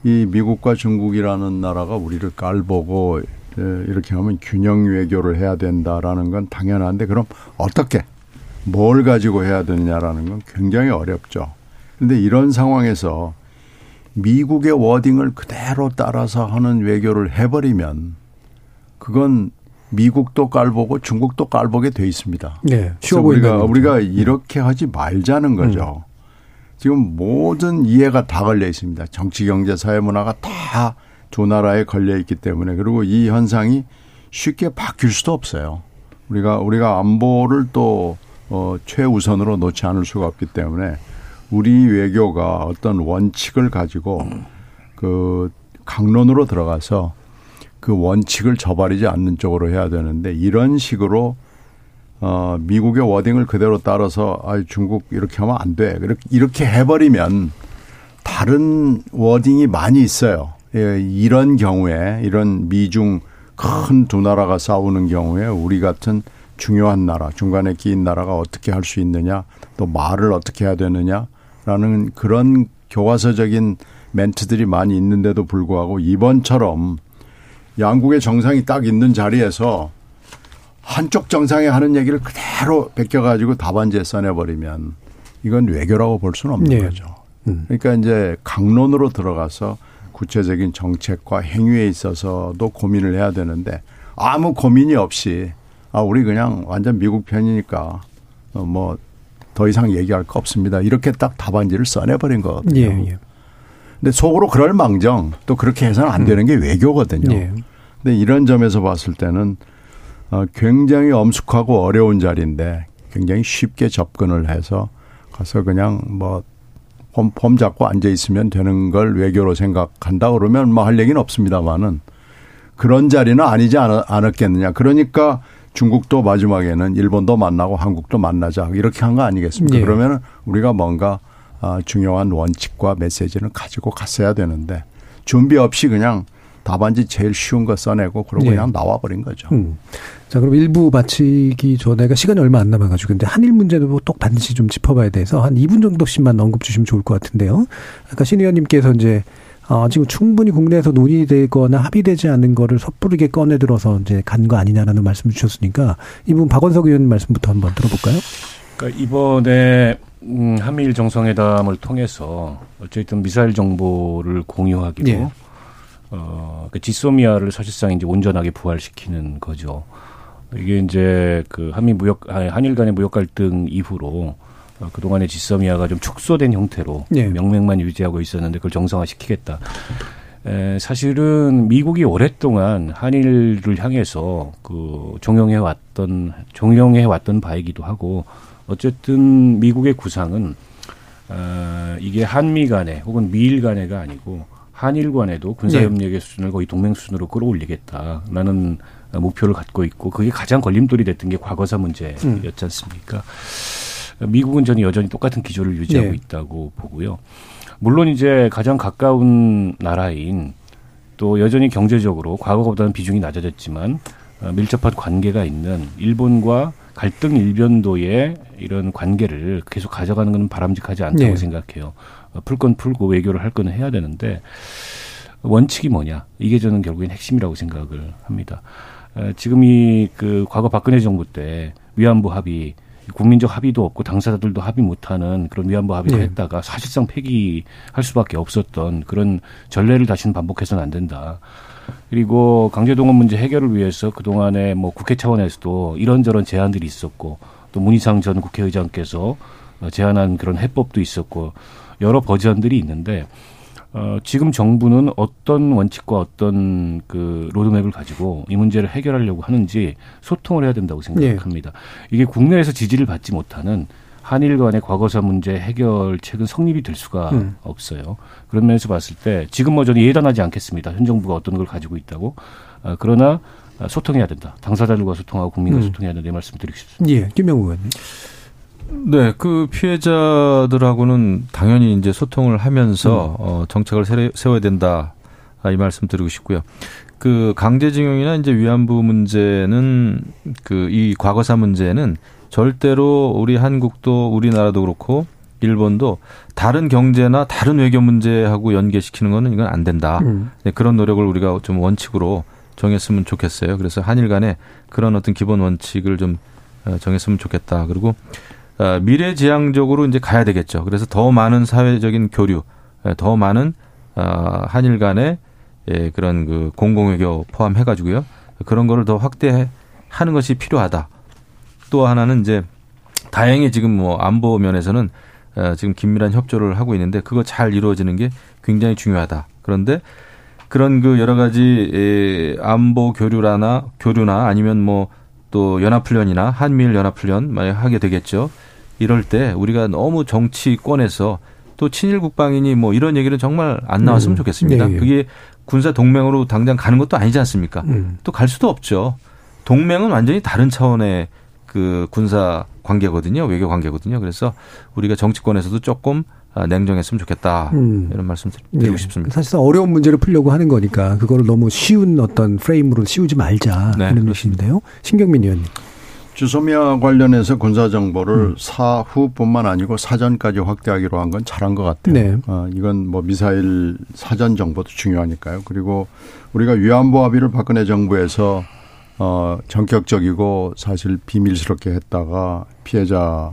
이 미국과 중국이라는 나라가 우리를 깔보고 예, 이렇게 하면 균형 외교를 해야 된다라는 건 당연한데 그럼 어떻게 뭘 가지고 해야 되느냐라는 건 굉장히 어렵죠. 근데 이런 상황에서 미국의 워딩을 그대로 따라서 하는 외교를 해버리면 그건 미국도 깔보고 중국도 깔보게 돼 있습니다. 네. 쉬워. 우리가 우리가 이렇게 하지 말자는 거죠. 지금 모든 이해가 다 걸려 있습니다. 정치, 경제, 사회, 문화가 다두 나라에 걸려 있기 때문에 그리고 이 현상이 쉽게 바뀔 수도 없어요. 우리가 우리가 안보를 또 어, 최우선으로 놓지 않을 수가 없기 때문에 우리 외교가 어떤 원칙을 가지고 그 강론으로 들어가서 그 원칙을 저버리지 않는 쪽으로 해야 되는데 이런 식으로 어 미국의 워딩을 그대로 따라서 아 중국 이렇게 하면 안 돼. 이렇게 이렇게 해 버리면 다른 워딩이 많이 있어요. 예, 이런 경우에 이런 미중 큰 두 나라가 싸우는 경우에 우리 같은 중요한 나라, 중간에 끼인 나라가 어떻게 할 수 있느냐, 또 말을 어떻게 해야 되느냐 라는 그런 교과서적인 멘트들이 많이 있는데도 불구하고 이번처럼 양국의 정상이 딱 있는 자리에서 한쪽 정상이 하는 얘기를 그대로 베껴가지고 답안지에 써내버리면 이건 외교라고 볼 수는 없는 네. 거죠. 음. 그러니까 이제 강론으로 들어가서 구체적인 정책과 행위에 있어서도 고민을 해야 되는데 아무 고민이 없이 아 우리 그냥 완전 미국 편이니까 어, 뭐 더 이상 얘기할 거 없습니다. 이렇게 딱 답안지를 써내버린 거거든요. 예, 예. 근데 속으로 그럴 망정 또 그렇게 해서는 안 되는 게 외교거든요. 예. 근데 이런 점에서 봤을 때는 어, 굉장히 엄숙하고 어려운 자리인데 굉장히 쉽게 접근을 해서 가서 그냥 뭐 폼, 폼 잡고 앉아 있으면 되는 걸 외교로 생각한다 그러면 뭐 할 얘기는 없습니다만은 그런 자리는 아니지 않, 않았겠느냐. 그러니까 중국도 마지막에는 일본도 만나고 한국도 만나자 이렇게 한 거 아니겠습니까? 예. 그러면은 우리가 뭔가 아, 중요한 원칙과 메시지는 가지고 갔어야 되는데 준비 없이 그냥 답안지 제일 쉬운 거 써내고 그러고 예. 그냥 나와버린 거죠. 음. 자, 그럼 일부 마치기 전에가 시간이 얼마 안 남아가지고, 근데 한일 문제도 뭐또 반드시 좀 짚어봐야 돼서 한 2분 정도씩만 언급 주시면 좋을 것 같은데요. 아까 신 의원님께서 이제, 어, 지금 충분히 국내에서 논의되거나 합의되지 않은 거를 섣부르게 꺼내 들어서 이제 간 거 아니냐라는 말씀을 주셨으니까, 이 부분 박원석 의원 말씀부터 한번 들어볼까요? 그러니까 이번에 음, 한미일 정상회담을 통해서 어쨌든 미사일 정보를 공유하기로 예. 어, 그 지소미아를 사실상 이제 온전하게 부활시키는 거죠. 이게 이제 그 한미 무역 아니, 한일 간의 무역 갈등 이후로 어, 그동안의 지소미아가 좀 축소된 형태로 예. 명맥만 유지하고 있었는데 그걸 정상화시키겠다. 에, 사실은 미국이 오랫동안 한일을 향해서 그 종용해 왔던 종용해 왔던 바이기도 하고 어쨌든 미국의 구상은 어, 이게 한미 간에 혹은 미일 간에가 아니고 한일 간에도 군사협력의 수준을 거의 동맹 수준으로 끌어올리겠다라는 목표를 갖고 있고 그게 가장 걸림돌이 됐던 게 과거사 문제였지 않습니까? 미국은 저는 여전히 똑같은 기조를 유지하고 네. 있다고 보고요. 물론 이제 가장 가까운 나라인 또 여전히 경제적으로 과거보다는 비중이 낮아졌지만 어, 밀접한 관계가 있는 일본과 갈등 일변도의 이런 관계를 계속 가져가는 것은 바람직하지 않다고 네. 생각해요. 어, 풀건 풀고 외교를 할 거는 해야 되는데 원칙이 뭐냐 이게 저는 결국엔 핵심이라고 생각을 합니다. 어, 지금 이 그 과거 박근혜 정부 때 위안부 합의 국민적 합의도 없고 당사자들도 합의 못하는 그런 위안부 합의를 네. 했다가 사실상 폐기할 수밖에 없었던 그런 전례를 다시는 반복해서는 안 된다. 그리고 강제동원 문제 해결을 위해서 그동안에 뭐 국회 차원에서도 이런저런 제안들이 있었고 또 문희상 전 국회의장께서 어, 제안한 그런 해법도 있었고 여러 버전들이 있는데 어, 지금 정부는 어떤 원칙과 어떤 그 로드맵을 가지고 이 문제를 해결하려고 하는지 소통을 해야 된다고 생각합니다. 이게 국내에서 지지를 받지 못하는 한일 간의 과거사 문제 해결책은 성립이 될 수가 음. 없어요. 그런 면에서 봤을 때 지금 뭐 저는 예단하지 않겠습니다. 현 정부가 어떤 걸 가지고 있다고. 아, 그러나 아, 소통해야 된다. 당사자들과 소통하고 국민과 음. 소통해야 된다. 이 말씀 드리고 싶습니다. 예, 김명우 의원님. 네, 그 피해자들하고는 당연히 이제 소통을 하면서 어, 정책을 세- 세워야 된다. 아, 이 말씀 드리고 싶고요. 그 강제징용이나 이제 위안부 문제는 그 이 과거사 문제는 절대로 우리 한국도 우리나라도 그렇고 일본도 다른 경제나 다른 외교 문제하고 연계시키는 거는 이건 안 된다. 음. 네, 그런 노력을 우리가 좀 원칙으로 정했으면 좋겠어요. 그래서 한일 간에 그런 어떤 기본 원칙을 좀 어, 정했으면 좋겠다. 그리고 어, 미래지향적으로 이제 가야 되겠죠. 그래서 더 많은 사회적인 교류, 예, 더 많은 어, 한일 간의 예, 그런 그 공공외교 포함해가지고요. 그런 거를 더 확대하는 것이 필요하다. 또 하나는 이제 다행히 지금 뭐 안보 면에서는 어, 지금 긴밀한 협조를 하고 있는데 그거 잘 이루어지는 게 굉장히 중요하다. 그런데 그런 그 여러 가지 에, 안보 교류라나 교류나 아니면 뭐 또 연합훈련이나 한미일 연합훈련 만약 하게 되겠죠. 이럴 때 우리가 너무 정치권에서 또 친일 국방이니 뭐 이런 얘기는 정말 안 나왔으면 음. 좋겠습니다. 예, 예. 그게 군사 동맹으로 당장 가는 것도 아니지 않습니까? 음. 또갈 수도 없죠. 동맹은 완전히 다른 차원의 그 군사 관계거든요. 외교 관계거든요. 그래서 우리가 정치권에서도 조금 아, 냉정했으면 좋겠다. 음. 이런 말씀 드리고 예. 싶습니다. 사실상 어려운 문제를 풀려고 하는 거니까 그거를 너무 쉬운 어떤 프레임으로 씌우지 말자 네, 하는 그렇습니다. 것인데요. 신경민 의원님. 주소미아 관련해서 군사 정보를 음. 사후뿐만 아니고 사전까지 확대하기로 한 건 잘한 것 같아요. 네. 어, 이건 뭐 미사일 사전 정보도 중요하니까요. 그리고 우리가 위안부 합의를 박근혜 정부에서 어, 전격적이고 사실 비밀스럽게 했다가 피해자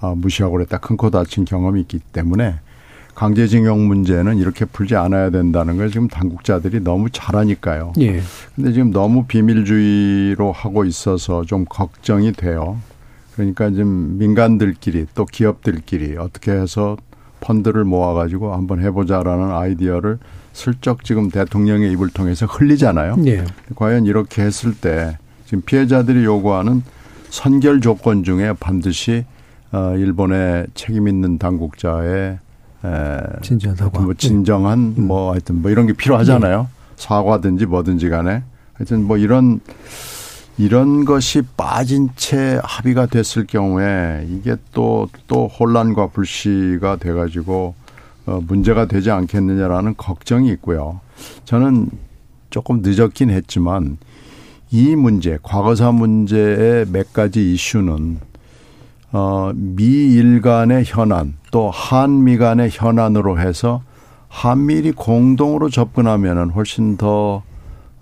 아, 무시하고 그랬다 큰 코 다친 경험이 있기 때문에 강제징용 문제는 이렇게 풀지 않아야 된다는 걸 지금 당국자들이 너무 잘하니까요. 예. 근데 지금 너무 비밀주의로 하고 있어서 좀 걱정이 돼요. 그러니까 지금 민간들끼리 또 기업들끼리 어떻게 해서 펀드를 모아가지고 한번 해보자라는 아이디어를 슬쩍 지금 대통령의 입을 통해서 흘리잖아요. 예. 과연 이렇게 했을 때 지금 피해자들이 요구하는 선결 조건 중에 반드시 어 일본의 책임 있는 당국자의 에 사과. 뭐 진정한 음. 뭐 하여튼 뭐 이런 게 필요하잖아요. 사과든지 뭐든지 간에 하여튼 뭐 이런 이런 것이 빠진 채 합의가 됐을 경우에 이게 또또 혼란과 불씨가 돼 가지고 어 문제가 되지 않겠느냐라는 걱정이 있고요. 저는 조금 늦었긴 했지만 이 문제, 과거사 문제의 몇 가지 이슈는 어, 미일 간의 현안 또 한미 간의 현안으로 해서 한미일이 공동으로 접근하면은 훨씬 더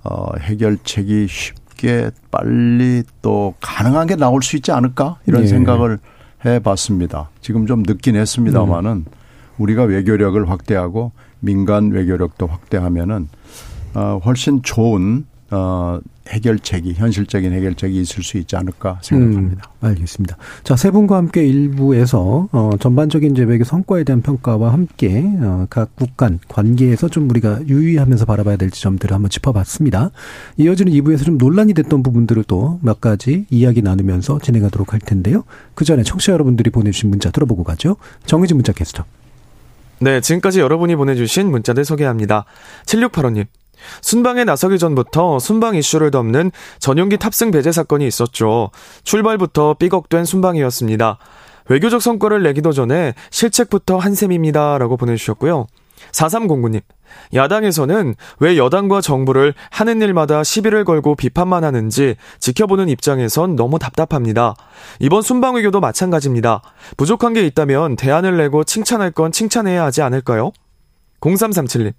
어, 해결책이 쉽게 빨리 또 가능한 게 나올 수 있지 않을까 이런 예. 생각을 해봤습니다. 지금 좀 늦긴 했습니다만은 우리가 외교력을 확대하고 민간 외교력도 확대하면은 어, 훨씬 좋은 어, 해결책이 현실적인 해결책이 있을 수 있지 않을까 생각합니다. 음, 알겠습니다. 자, 세 분과 함께 일부에서 어, 전반적인 외교 성과에 대한 평가와 함께 어, 각 국 간 관계에서 좀 우리가 유의하면서 바라봐야 될 지점들을 한번 짚어봤습니다. 이어지는 2부에서 좀 논란이 됐던 부분들을 또 몇 가지 이야기 나누면서 진행하도록 할 텐데요. 그 전에 청취자 여러분들이 보내주신 문자 들어보고 가죠. 정의진 문자 캐스터. 네, 지금까지 여러분이 보내주신 문자들 소개합니다. 7685님. 순방에 나서기 전부터 순방 이슈를 덮는 전용기 탑승 배제 사건이 있었죠. 출발부터 삐걱된 순방이었습니다. 외교적 성과를 내기도 전에 실책부터 한 셈입니다. 라고 보내주셨고요. 4309님. 야당에서는 왜 여당과 정부를 하는 일마다 시비를 걸고 비판만 하는지 지켜보는 입장에선 너무 답답합니다. 이번 순방 외교도 마찬가지입니다. 부족한 게 있다면 대안을 내고 칭찬할 건 칭찬해야 하지 않을까요? 0337님.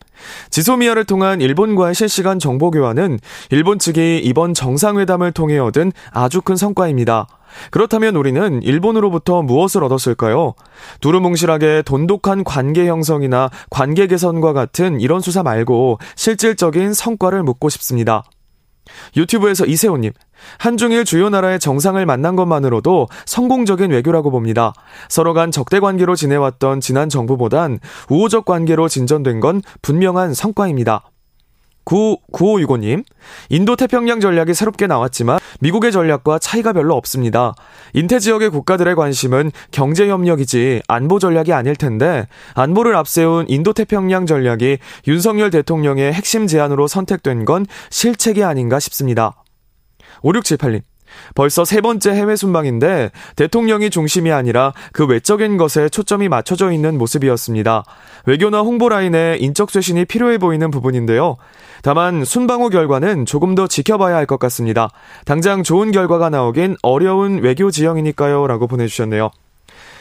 지소미아를 통한 일본과의 실시간 정보 교환은 일본 측이 이번 정상회담을 통해 얻은 아주 큰 성과입니다. 그렇다면 우리는 일본으로부터 무엇을 얻었을까요? 두루뭉실하게 돈독한 관계 형성이나 관계 개선과 같은 이런 수사 말고 실질적인 성과를 묻고 싶습니다. 유튜브에서 이세호님, 한중일 주요 나라의 정상을 만난 것만으로도 성공적인 외교라고 봅니다. 서로 간 적대 관계로 지내왔던 지난 정부보단 우호적 관계로 진전된 건 분명한 성과입니다. 9, 9565님, 인도 태평양 전략이 새롭게 나왔지만 미국의 전략과 차이가 별로 없습니다. 인태 지역의 국가들의 관심은 경제 협력이지 안보 전략이 아닐 텐데 안보를 앞세운 인도 태평양 전략이 윤석열 대통령의 핵심 제안으로 선택된 건 실책이 아닌가 싶습니다. 5678님. 벌써 세 번째 해외 순방인데 대통령이 중심이 아니라 그 외적인 것에 초점이 맞춰져 있는 모습이었습니다. 외교나 홍보 라인에 인적 쇄신이 필요해 보이는 부분인데요. 다만 순방 후 결과는 조금 더 지켜봐야 할 것 같습니다. 당장 좋은 결과가 나오긴 어려운 외교 지형이니까요. 라고 보내 주셨네요.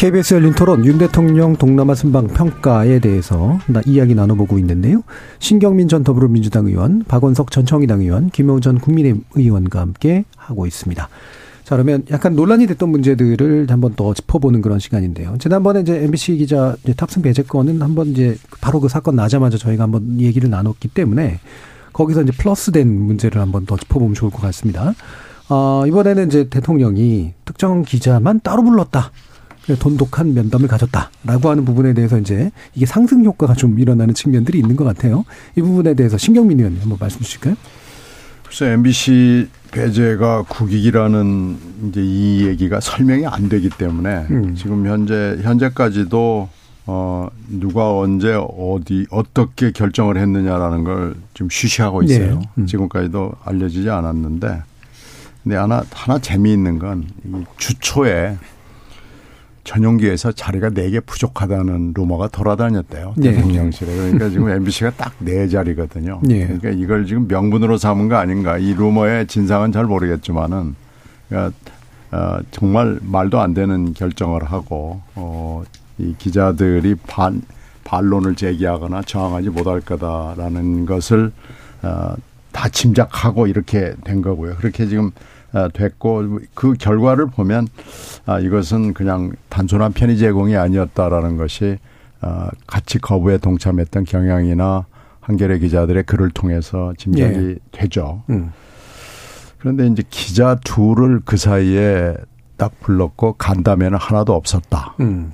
KBS 열린 토론 윤 대통령 동남아 순방 평가에 대해서 나 이야기 나눠보고 있는데요. 신경민 전 더불어민주당 의원, 박원석 전 정의당 의원, 김효우 전 국민의힘 의원과 함께 하고 있습니다. 자, 그러면 약간 논란이 됐던 문제들을 한번 더 짚어보는 그런 시간인데요. 지난번에 이제 MBC 기자 탑승 배제 건은 한번 이제 바로 그 사건 나자마자 저희가 한번 얘기를 나눴기 때문에 거기서 이제 플러스된 문제를 한번 더 짚어보면 좋을 것 같습니다. 어, 이번에는 이제 대통령이 특정 기자만 따로 불렀다. 돈독한 면담을 가졌다라고 하는 부분에 대해서 이제 이게 상승 효과가 좀 일어나는 측면들이 있는 것 같아요. 이 부분에 대해서 신경민 의원님 한번 말씀 주실까요? 그래서 MBC 배제가 국익이라는 이제 이 얘기가 설명이 안 되기 때문에 음. 지금 현재 현재까지도 어 누가 언제 어디 어떻게 결정을 했느냐라는 걸 지금 쉬쉬하고 있어요. 네. 음. 지금까지도 알려지지 않았는데 근데 하나 하나 재미있는 건이 주초에 전용기에서 자리가 4개 부족하다는 루머가 돌아다녔대요. 네. 대통령실에. 그러니까 지금 MBC가 딱 4자리거든요. 네. 그러니까 이걸 지금 명분으로 삼은 거 아닌가. 이 루머의 진상은 잘 모르겠지만은 그러니까 어, 정말 말도 안 되는 결정을 하고 어, 이 기자들이 반, 반론을 제기하거나 저항하지 못할 거다라는 것을 어, 다 짐작하고 이렇게 된 거고요. 그렇게 지금 어, 됐고 그 결과를 보면 아 이것은 그냥 단순한 편의 제공이 아니었다라는 것이 어, 같이 거부에 동참했던 경향이나 한겨레 기자들의 글을 통해서 짐작이 예. 되죠. 음. 그런데 이제 기자 둘을 그 사이에 딱 불렀고 간담회는 하나도 없었다. 음.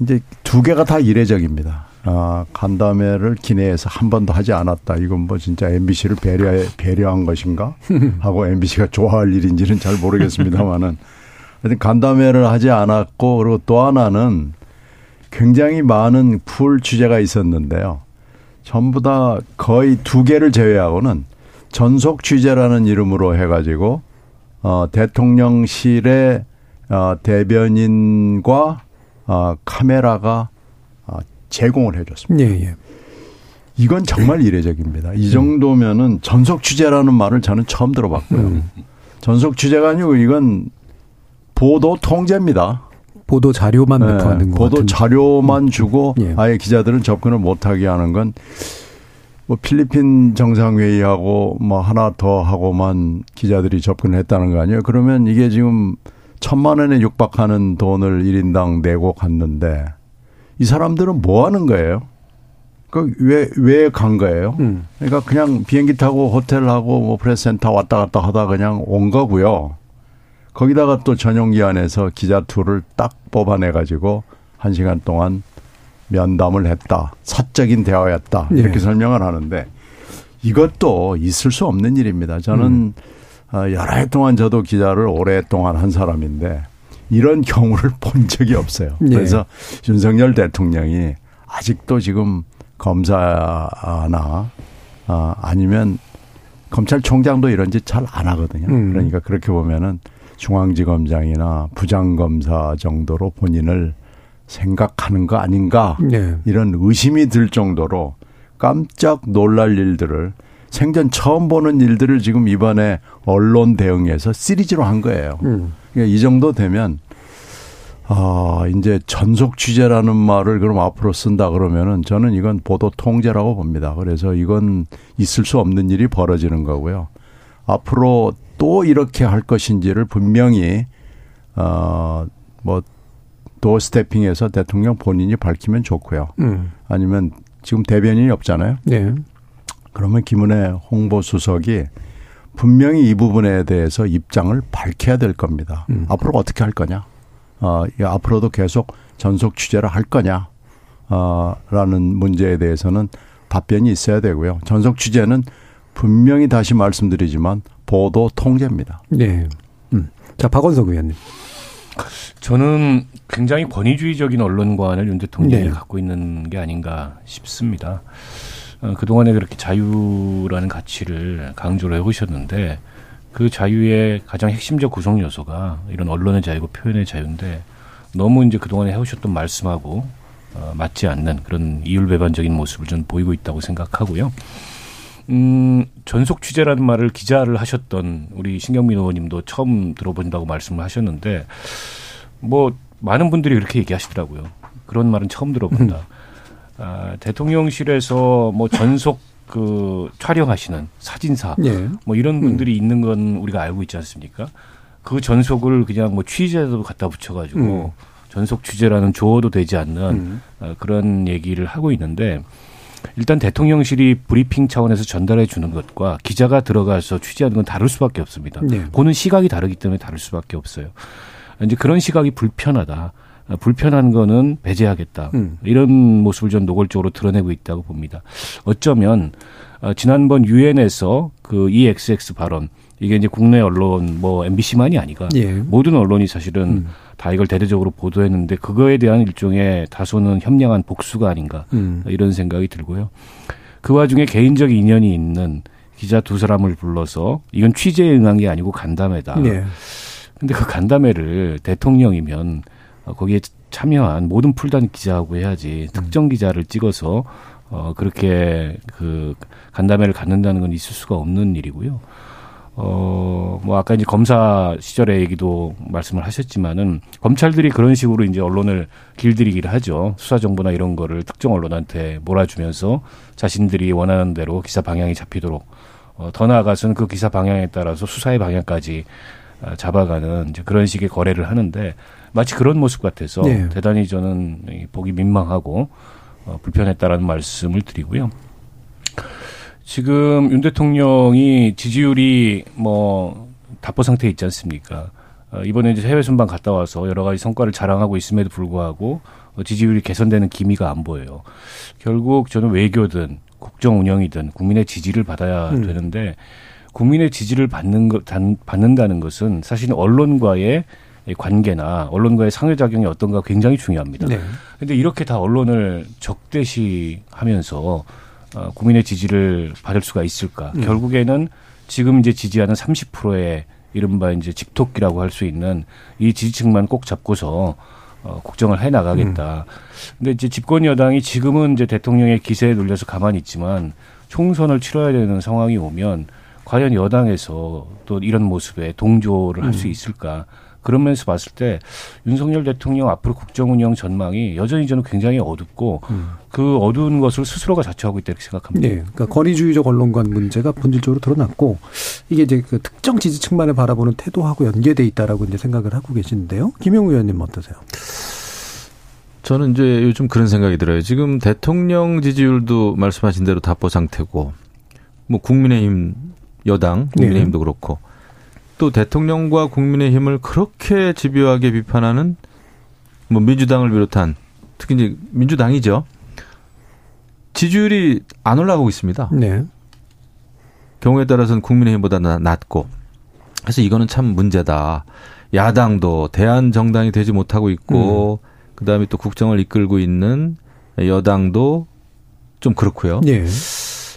이제 두 개가 다 이례적입니다. 아, 간담회를 기내에서 한 번도 하지 않았다. 이건 뭐 진짜 MBC를 배려 배려한 것인가? 하고 MBC가 좋아할 일인지는 잘 모르겠습니다만은 하여튼 간담회를 하지 않았고 그리고 또 하나는 굉장히 많은 풀 취재가 있었는데요. 전부 다 거의 두 개를 제외하고는 전속 취재라는 이름으로 해가지고 어, 대통령실의 어, 대변인과 어, 카메라가 제공을 해줬습니다. 예, 예. 이건 정말 이례적입니다. 이 정도면은 전속 취재라는 말을 저는 처음 들어봤고요. 음. 전속 취재가 아니고 이건 보도 통제입니다. 보도 자료만 네, 배포하는 거 보도 자료만 주고 예. 아예 기자들은 접근을 못하게 하는 건 뭐 필리핀 정상회의하고 뭐 하나 더 하고만 기자들이 접근을 했다는 거 아니에요? 그러면 이게 지금 천만 원에 육박하는 돈을 1인당 내고 갔는데 이 사람들은 뭐 하는 거예요? 그왜왜간 거예요? 음. 그러니까 그냥 비행기 타고 호텔하고 뭐 프레스센터 왔다 갔다 하다 그냥 온 거고요. 거기다가 또 전용기 안에서 기자 둘을 딱 뽑아내 가지고 한 시간 동안 면담을 했다. 사적인 대화였다. 이렇게 예. 설명을 하는데 이것도 있을 수 없는 일입니다. 저는 음. 어, 여러 해 동안 저도 기자를 오랫동안 한 사람인데 이런 경우를 본 적이 없어요. 네. 그래서 윤석열 대통령이 아직도 지금 검사나 아, 아니면 검찰총장도 이런 짓 잘 안 하거든요. 음. 그러니까 그렇게 보면은 중앙지검장이나 부장검사 정도로 본인을 생각하는 거 아닌가 네. 이런 의심이 들 정도로 깜짝 놀랄 일들을 생전 처음 보는 일들을 지금 이번에 언론 대응에서 시리즈로 한 거예요. 음. 그러니까 이 정도 되면 아 이제 전속 취재라는 말을 그럼 앞으로 쓴다 그러면은 저는 이건 보도 통제라고 봅니다. 그래서 이건 있을 수 없는 일이 벌어지는 거고요. 앞으로 또 이렇게 할 것인지를 분명히 어뭐 도어 스태핑에서 대통령 본인이 밝히면 좋고요. 음. 아니면 지금 대변인이 없잖아요. 네. 그러면 김은혜 홍보수석이 분명히 이 부분에 대해서 입장을 밝혀야 될 겁니다. 음. 앞으로 어떻게 할 거냐? 어, 이 앞으로도 계속 전속 취재를 할 거냐? 어, 라는 문제에 대해서는 답변이 있어야 되고요. 전속 취재는 분명히 다시 말씀드리지만 보도 통제입니다. 네. 음. 자, 박원석 의원님. 저는 굉장히 권위주의적인 언론관을 윤 대통령이 네. 갖고 있는 게 아닌가 싶습니다. 어, 그동안에 그렇게 자유라는 가치를 강조를 해오셨는데 그 자유의 가장 핵심적 구성 요소가 이런 언론의 자유고 표현의 자유인데 너무 이제 그동안에 해오셨던 말씀하고 어, 맞지 않는 그런 이율배반적인 모습을 좀 보이고 있다고 생각하고요. 음, 전속 취재라는 말을 기자를 하셨던 우리 신경민 의원님도 처음 들어본다고 말씀을 하셨는데 뭐 많은 분들이 그렇게 얘기하시더라고요. 그런 말은 처음 들어본다. 아, 대통령실에서 뭐 전속 그 촬영하시는 사진사 예. 뭐 이런 분들이 있는 건 우리가 알고 있지 않습니까? 그 전속을 그냥 뭐 취재도 갖다 붙여가지고 음. 전속 취재라는 조어도 되지 않는 음. 어, 그런 얘기를 하고 있는데 일단 대통령실이 브리핑 차원에서 전달해 주는 것과 기자가 들어가서 취재하는 건 다를 수밖에 없습니다. 네. 보는 시각이 다르기 때문에 다를 수밖에 없어요. 이제 그런 시각이 불편하다. 어, 불편한 거는 배제하겠다. 음. 이런 모습을 좀 노골적으로 드러내고 있다고 봅니다. 어쩌면 어, 지난번 유엔에서 그 EXX 발언 이게 이제 국내 언론 뭐 MBC만이 아니가 예. 모든 언론이 사실은 음. 다 이걸 대대적으로 보도했는데 그거에 대한 일종의 다소는 협량한 복수가 아닌가 음. 이런 생각이 들고요. 그 와중에 개인적 인연이 있는 기자 두 사람을 불러서 이건 취재에 응한 게 아니고 간담회다. 네. 근데 그 간담회를 대통령이면 어, 거기에 참여한 모든 풀단 기자하고 해야지 특정 기자를 찍어서 어 그렇게 그 간담회를 갖는다는 건 있을 수가 없는 일이고요. 어 뭐 아까 이제 검사 시절의 얘기도 말씀을 하셨지만은 검찰들이 그런 식으로 이제 언론을 길들이기를 하죠. 수사 정보나 이런 거를 특정 언론한테 몰아주면서 자신들이 원하는 대로 기사 방향이 잡히도록 어, 더 나아가서는 그 기사 방향에 따라서 수사의 방향까지 아, 잡아가는 이제 그런 식의 거래를 하는데 마치 그런 모습 같아서 네. 대단히 저는 이 보기 민망하고 어, 불편했다라는 말씀을 드리고요. 지금 윤 대통령이 지지율이 뭐 답보 상태에 있지 않습니까? 어, 이번에 이제 해외 순방 갔다 와서 여러 가지 성과를 자랑하고 있음에도 불구하고 어, 지지율이 개선되는 기미가 안 보여요. 결국 저는 외교든 국정 운영이든 국민의 지지를 받아야 음. 되는데 국민의 지지를 받는 것 단- 받는다는 것은 사실 언론과의 이 관계나 언론과의 상호작용이 어떤가 굉장히 중요합니다. 네. 근데 이렇게 다 언론을 적대시하면서 어, 국민의 지지를 받을 수가 있을까? 음. 결국에는 지금 이제 지지하는 30%의 이른바 이제 집토끼라고 할 수 있는 이 지지층만 꼭 잡고서 어, 국정을 해 나가겠다. 근데 이제 집권 여당이 지금은 이제 대통령의 기세에 눌려서 가만히 있지만 총선을 치러야 되는 상황이 오면 과연 여당에서 또 이런 모습에 동조를 할수 있을까? 그런 면에서 봤을 때 윤석열 대통령 앞으로 국정 운영 전망이 여전히 저는 굉장히 어둡고 그 어두운 것을 스스로가 자초하고 있다 이렇게 생각합니다. 네, 그러니까 권위주의적 언론관 문제가 본질적으로 드러났고 이게 이제 그 특정 지지층만을 바라보는 태도하고 연계돼 있다라고 이제 생각을 하고 계시는데요. 김영 의원님 어떠세요? 저는 이제 요즘 그런 생각이 들어요. 지금 대통령 지지율도 말씀하신 대로 답보 상태고, 뭐 국민의힘 여당 국민의힘도 그렇고, 또 대통령과 국민의힘을 그렇게 집요하게 비판하는 뭐 민주당을 비롯한 특히 이제 민주당이죠. 지지율이 안 올라가고 있습니다. 네. 경우에 따라서는 국민의힘보다 나- 낮고 그래서 이거는 참 문제다. 야당도 대한 정당이 되지 못하고 있고 그다음에 또 국정을 이끌고 있는 여당도 좀 그렇고요. 예.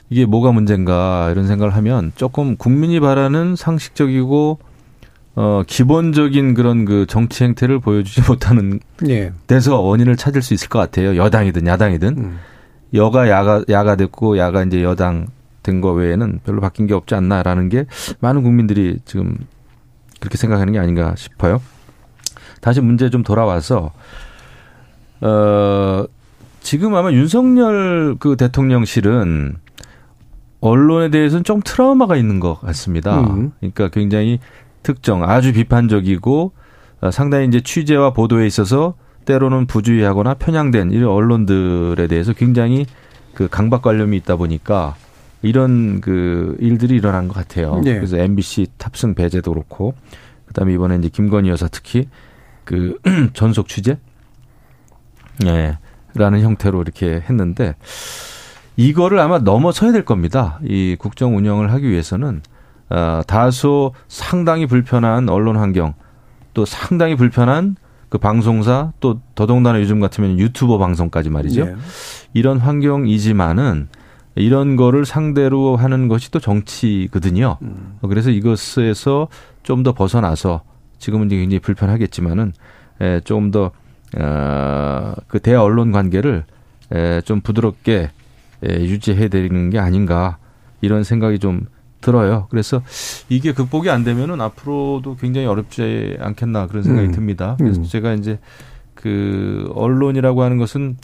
이게 뭐가 문제인가 이런 생각을 하면 조금 국민이 바라는 상식적이고 어 기본적인 그런 그 정치 행태를 보여주지 못하는 예. 데서 원인을 찾을 수 있을 것 같아요. 여당이든 야당이든 음. 여가 야가 야가 됐고 야가 이제 여당 된 거 외에는 별로 바뀐 게 없지 않나라는 게 많은 국민들이 지금 그렇게 생각하는 게 아닌가 싶어요. 다시 문제 좀 돌아와서 어 지금 아마 윤석열 그 대통령실은 언론에 대해서는 좀 트라우마가 있는 것 같습니다. 음. 그러니까 굉장히 특정 아주 비판적이고 어, 상당히 이제 취재와 보도에 있어서 때로는 부주의하거나 편향된 이런 언론들에 대해서 굉장히 그 강박 관념이 있다 보니까 이런 그 일들이 일어난 것 같아요. 네. 그래서 MBC 탑승 배제도 그렇고 그다음에 이번에 이제 김건희 여사 특히 그 전속 취재 예. 라는 형태로 이렇게 했는데 이거를 아마 넘어서야 될 겁니다. 이 국정 운영을 하기 위해서는 어, 다소 상당히 불편한 언론 환경 또 상당히 불편한 그 방송사 또 더더군다나 요즘 같으면 유튜버 방송까지 말이죠. 예. 이런 환경이지만은 이런 거를 상대로 하는 것이 또 정치거든요. 음. 어, 그래서 이것에서 좀 더 벗어나서 지금은 굉장히 불편하겠지만은 에, 조금 더 어, 그 대화 언론 관계를 에, 좀 부드럽게 에, 유지해 드리는 게 아닌가 이런 생각이 좀 들어요. 그래서 이게 극복이 안 되면은 앞으로도 굉장히 어렵지 않겠나 그런 생각이 음. 듭니다. 그래서 음. 제가 이제 그 언론이라고 하는 것은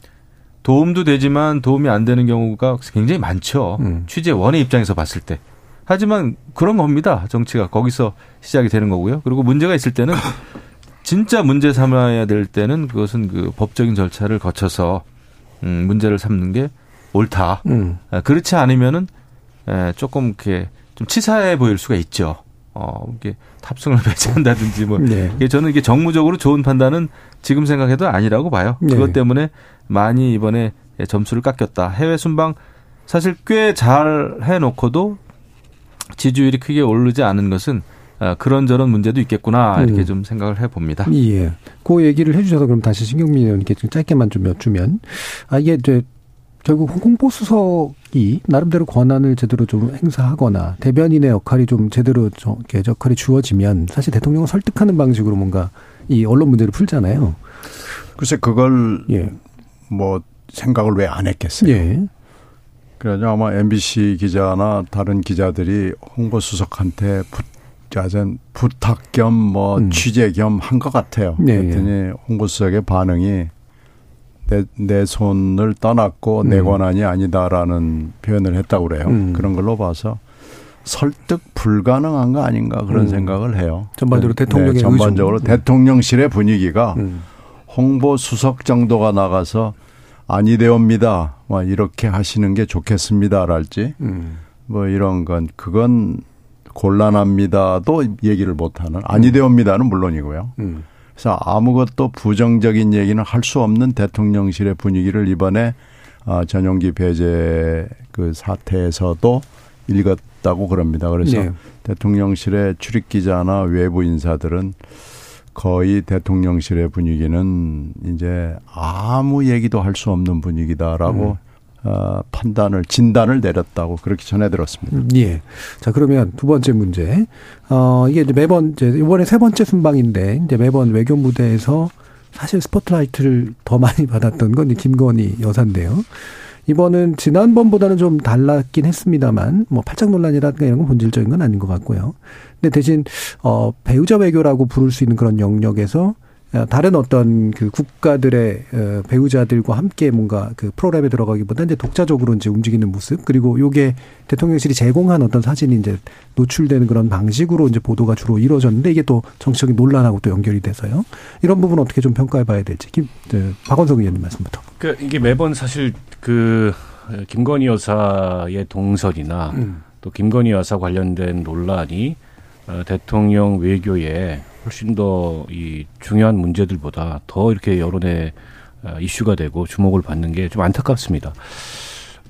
도움도 되지만 도움이 안 되는 경우가 굉장히 많죠. 음. 취재원의 입장에서 봤을 때. 하지만 그런 겁니다. 정치가 거기서 시작이 되는 거고요. 그리고 문제가 있을 때는 진짜 문제 삼아야 될 때는 그것은 그 법적인 절차를 거쳐서 음, 문제를 삼는 게 옳다. 음. 아, 그렇지 않으면은 에, 조금 이렇게 좀 치사해 보일 수가 있죠. 어, 이게 탑승을 배제한다든지 뭐 네. 이게 저는 이게 정무적으로 좋은 판단은 지금 생각해도 아니라고 봐요. 네. 그것 때문에 많이 이번에 점수를 깎였다. 해외 순방 사실 꽤 잘 해놓고도 지지율이 크게 오르지 않은 것은 아, 그런저런 문제도 있겠구나 이렇게 음. 좀 생각을 해봅니다. 예. 그 얘기를 해주셔서 그럼 다시 신경민 의원님께 좀 짧게만 좀 여쭈면 아 이게 이제 결국 홍보 수석이 나름대로 권한을 제대로 좀 행사하거나 대변인의 역할이 좀 제대로 저, 역할이 주어지면 사실 대통령을 설득하는 방식으로 뭔가 이 언론 문제를 풀잖아요. 글쎄 그걸 예. 뭐 생각을 왜 안 했겠어요. 예. 그래서 아마 MBC 기자나 다른 기자들이 홍보 수석한테 부, 짜잔 부탁 겸뭐 음. 취재 겸 한 것 같아요. 네, 그랬더니 홍보 수석의 반응이 내, 내 손을 떠났고 내 음. 권한이 아니다라는 표현을 했다고 그래요. 음. 그런 걸로 봐서 설득 불가능한 거 아닌가 그런 음. 생각을 해요. 전반적으로 네, 대통령의 네, 전반적으로 의중. 대통령실의 분위기가 음. 홍보 수석 정도가 나가서 아니되옵니다. 뭐 이렇게 하시는 게 좋겠습니다랄지 음. 뭐 이런 건 그건 곤란합니다도 얘기를 못하는 아니되옵니다는 물론이고요. 음. 그래서 아무것도 부정적인 얘기는 할 수 없는 대통령실의 분위기를 이번에 아, 전용기 배제 그 사태에서도 읽었다고 그럽니다. 그래서 네. 대통령실의 출입 기자나 외부 인사들은 거의 대통령실의 분위기는 이제 아무 얘기도 할 수 없는 분위기다라고 어, 판단을 진단을 내렸다고 그렇게 전해 들었습니다. 음, 예. 자, 그러면 두 번째 문제. 어, 이게 이제 매번 이제 이번에 세 번째 순방인데 이제 매번 외교 무대에서 사실 스포트라이트를 더 많이 받았던 건 김건희 여사인데요. 이번은 지난번보다는 좀 달랐긴 했습니다만 뭐 팔짝 논란이라든가 이런 건 본질적인 건 아닌 것 같고요. 근데 대신 어 배우자 외교라고 부를 수 있는 그런 영역에서 어, 다른 어떤 그 국가들의 어, 배우자들과 함께 뭔가 그 프로그램에 들어가기보다 이제 독자적으로 이제 움직이는 모습 그리고 요게 대통령실이 제공한 어떤 사진이 이제 노출되는 그런 방식으로 이제 보도가 주로 이루어졌는데 이게 또 정치적인 논란하고 또 연결이 돼서요. 이런 부분 어떻게 좀 평가해 봐야 될지 김 네, 박원석 의원님 말씀부터. 그 이게 매번 사실 그 김건희 여사의 동선이나 음. 또 김건희 여사 관련된 논란이 어, 대통령 외교에 훨씬 더 이 중요한 문제들보다 더 이렇게 여론의 어, 이슈가 되고 주목을 받는 게 좀 안타깝습니다.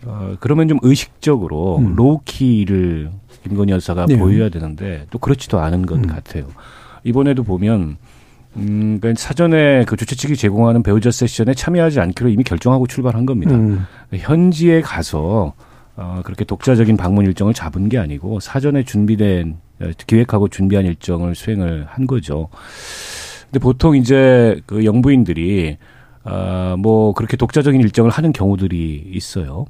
어, 그러면 좀 의식적으로 음. 로우키를 김건희 여사가 네. 보여야 되는데 또 그렇지도 않은 것 음. 같아요. 이번에도 보면 음, 그러니까 사전에 그 주최 측이 제공하는 배우자 세션에 참여하지 않기로 이미 결정하고 출발한 겁니다. 음. 현지에 가서 어, 그렇게 독자적인 방문 일정을 잡은 게 아니고 사전에 준비된 어, 기획하고 준비한 일정을 수행을 한 거죠. 근데 보통 이제 그 영부인들이 아, 뭐 그렇게 독자적인 일정을 하는 경우들이 있어요.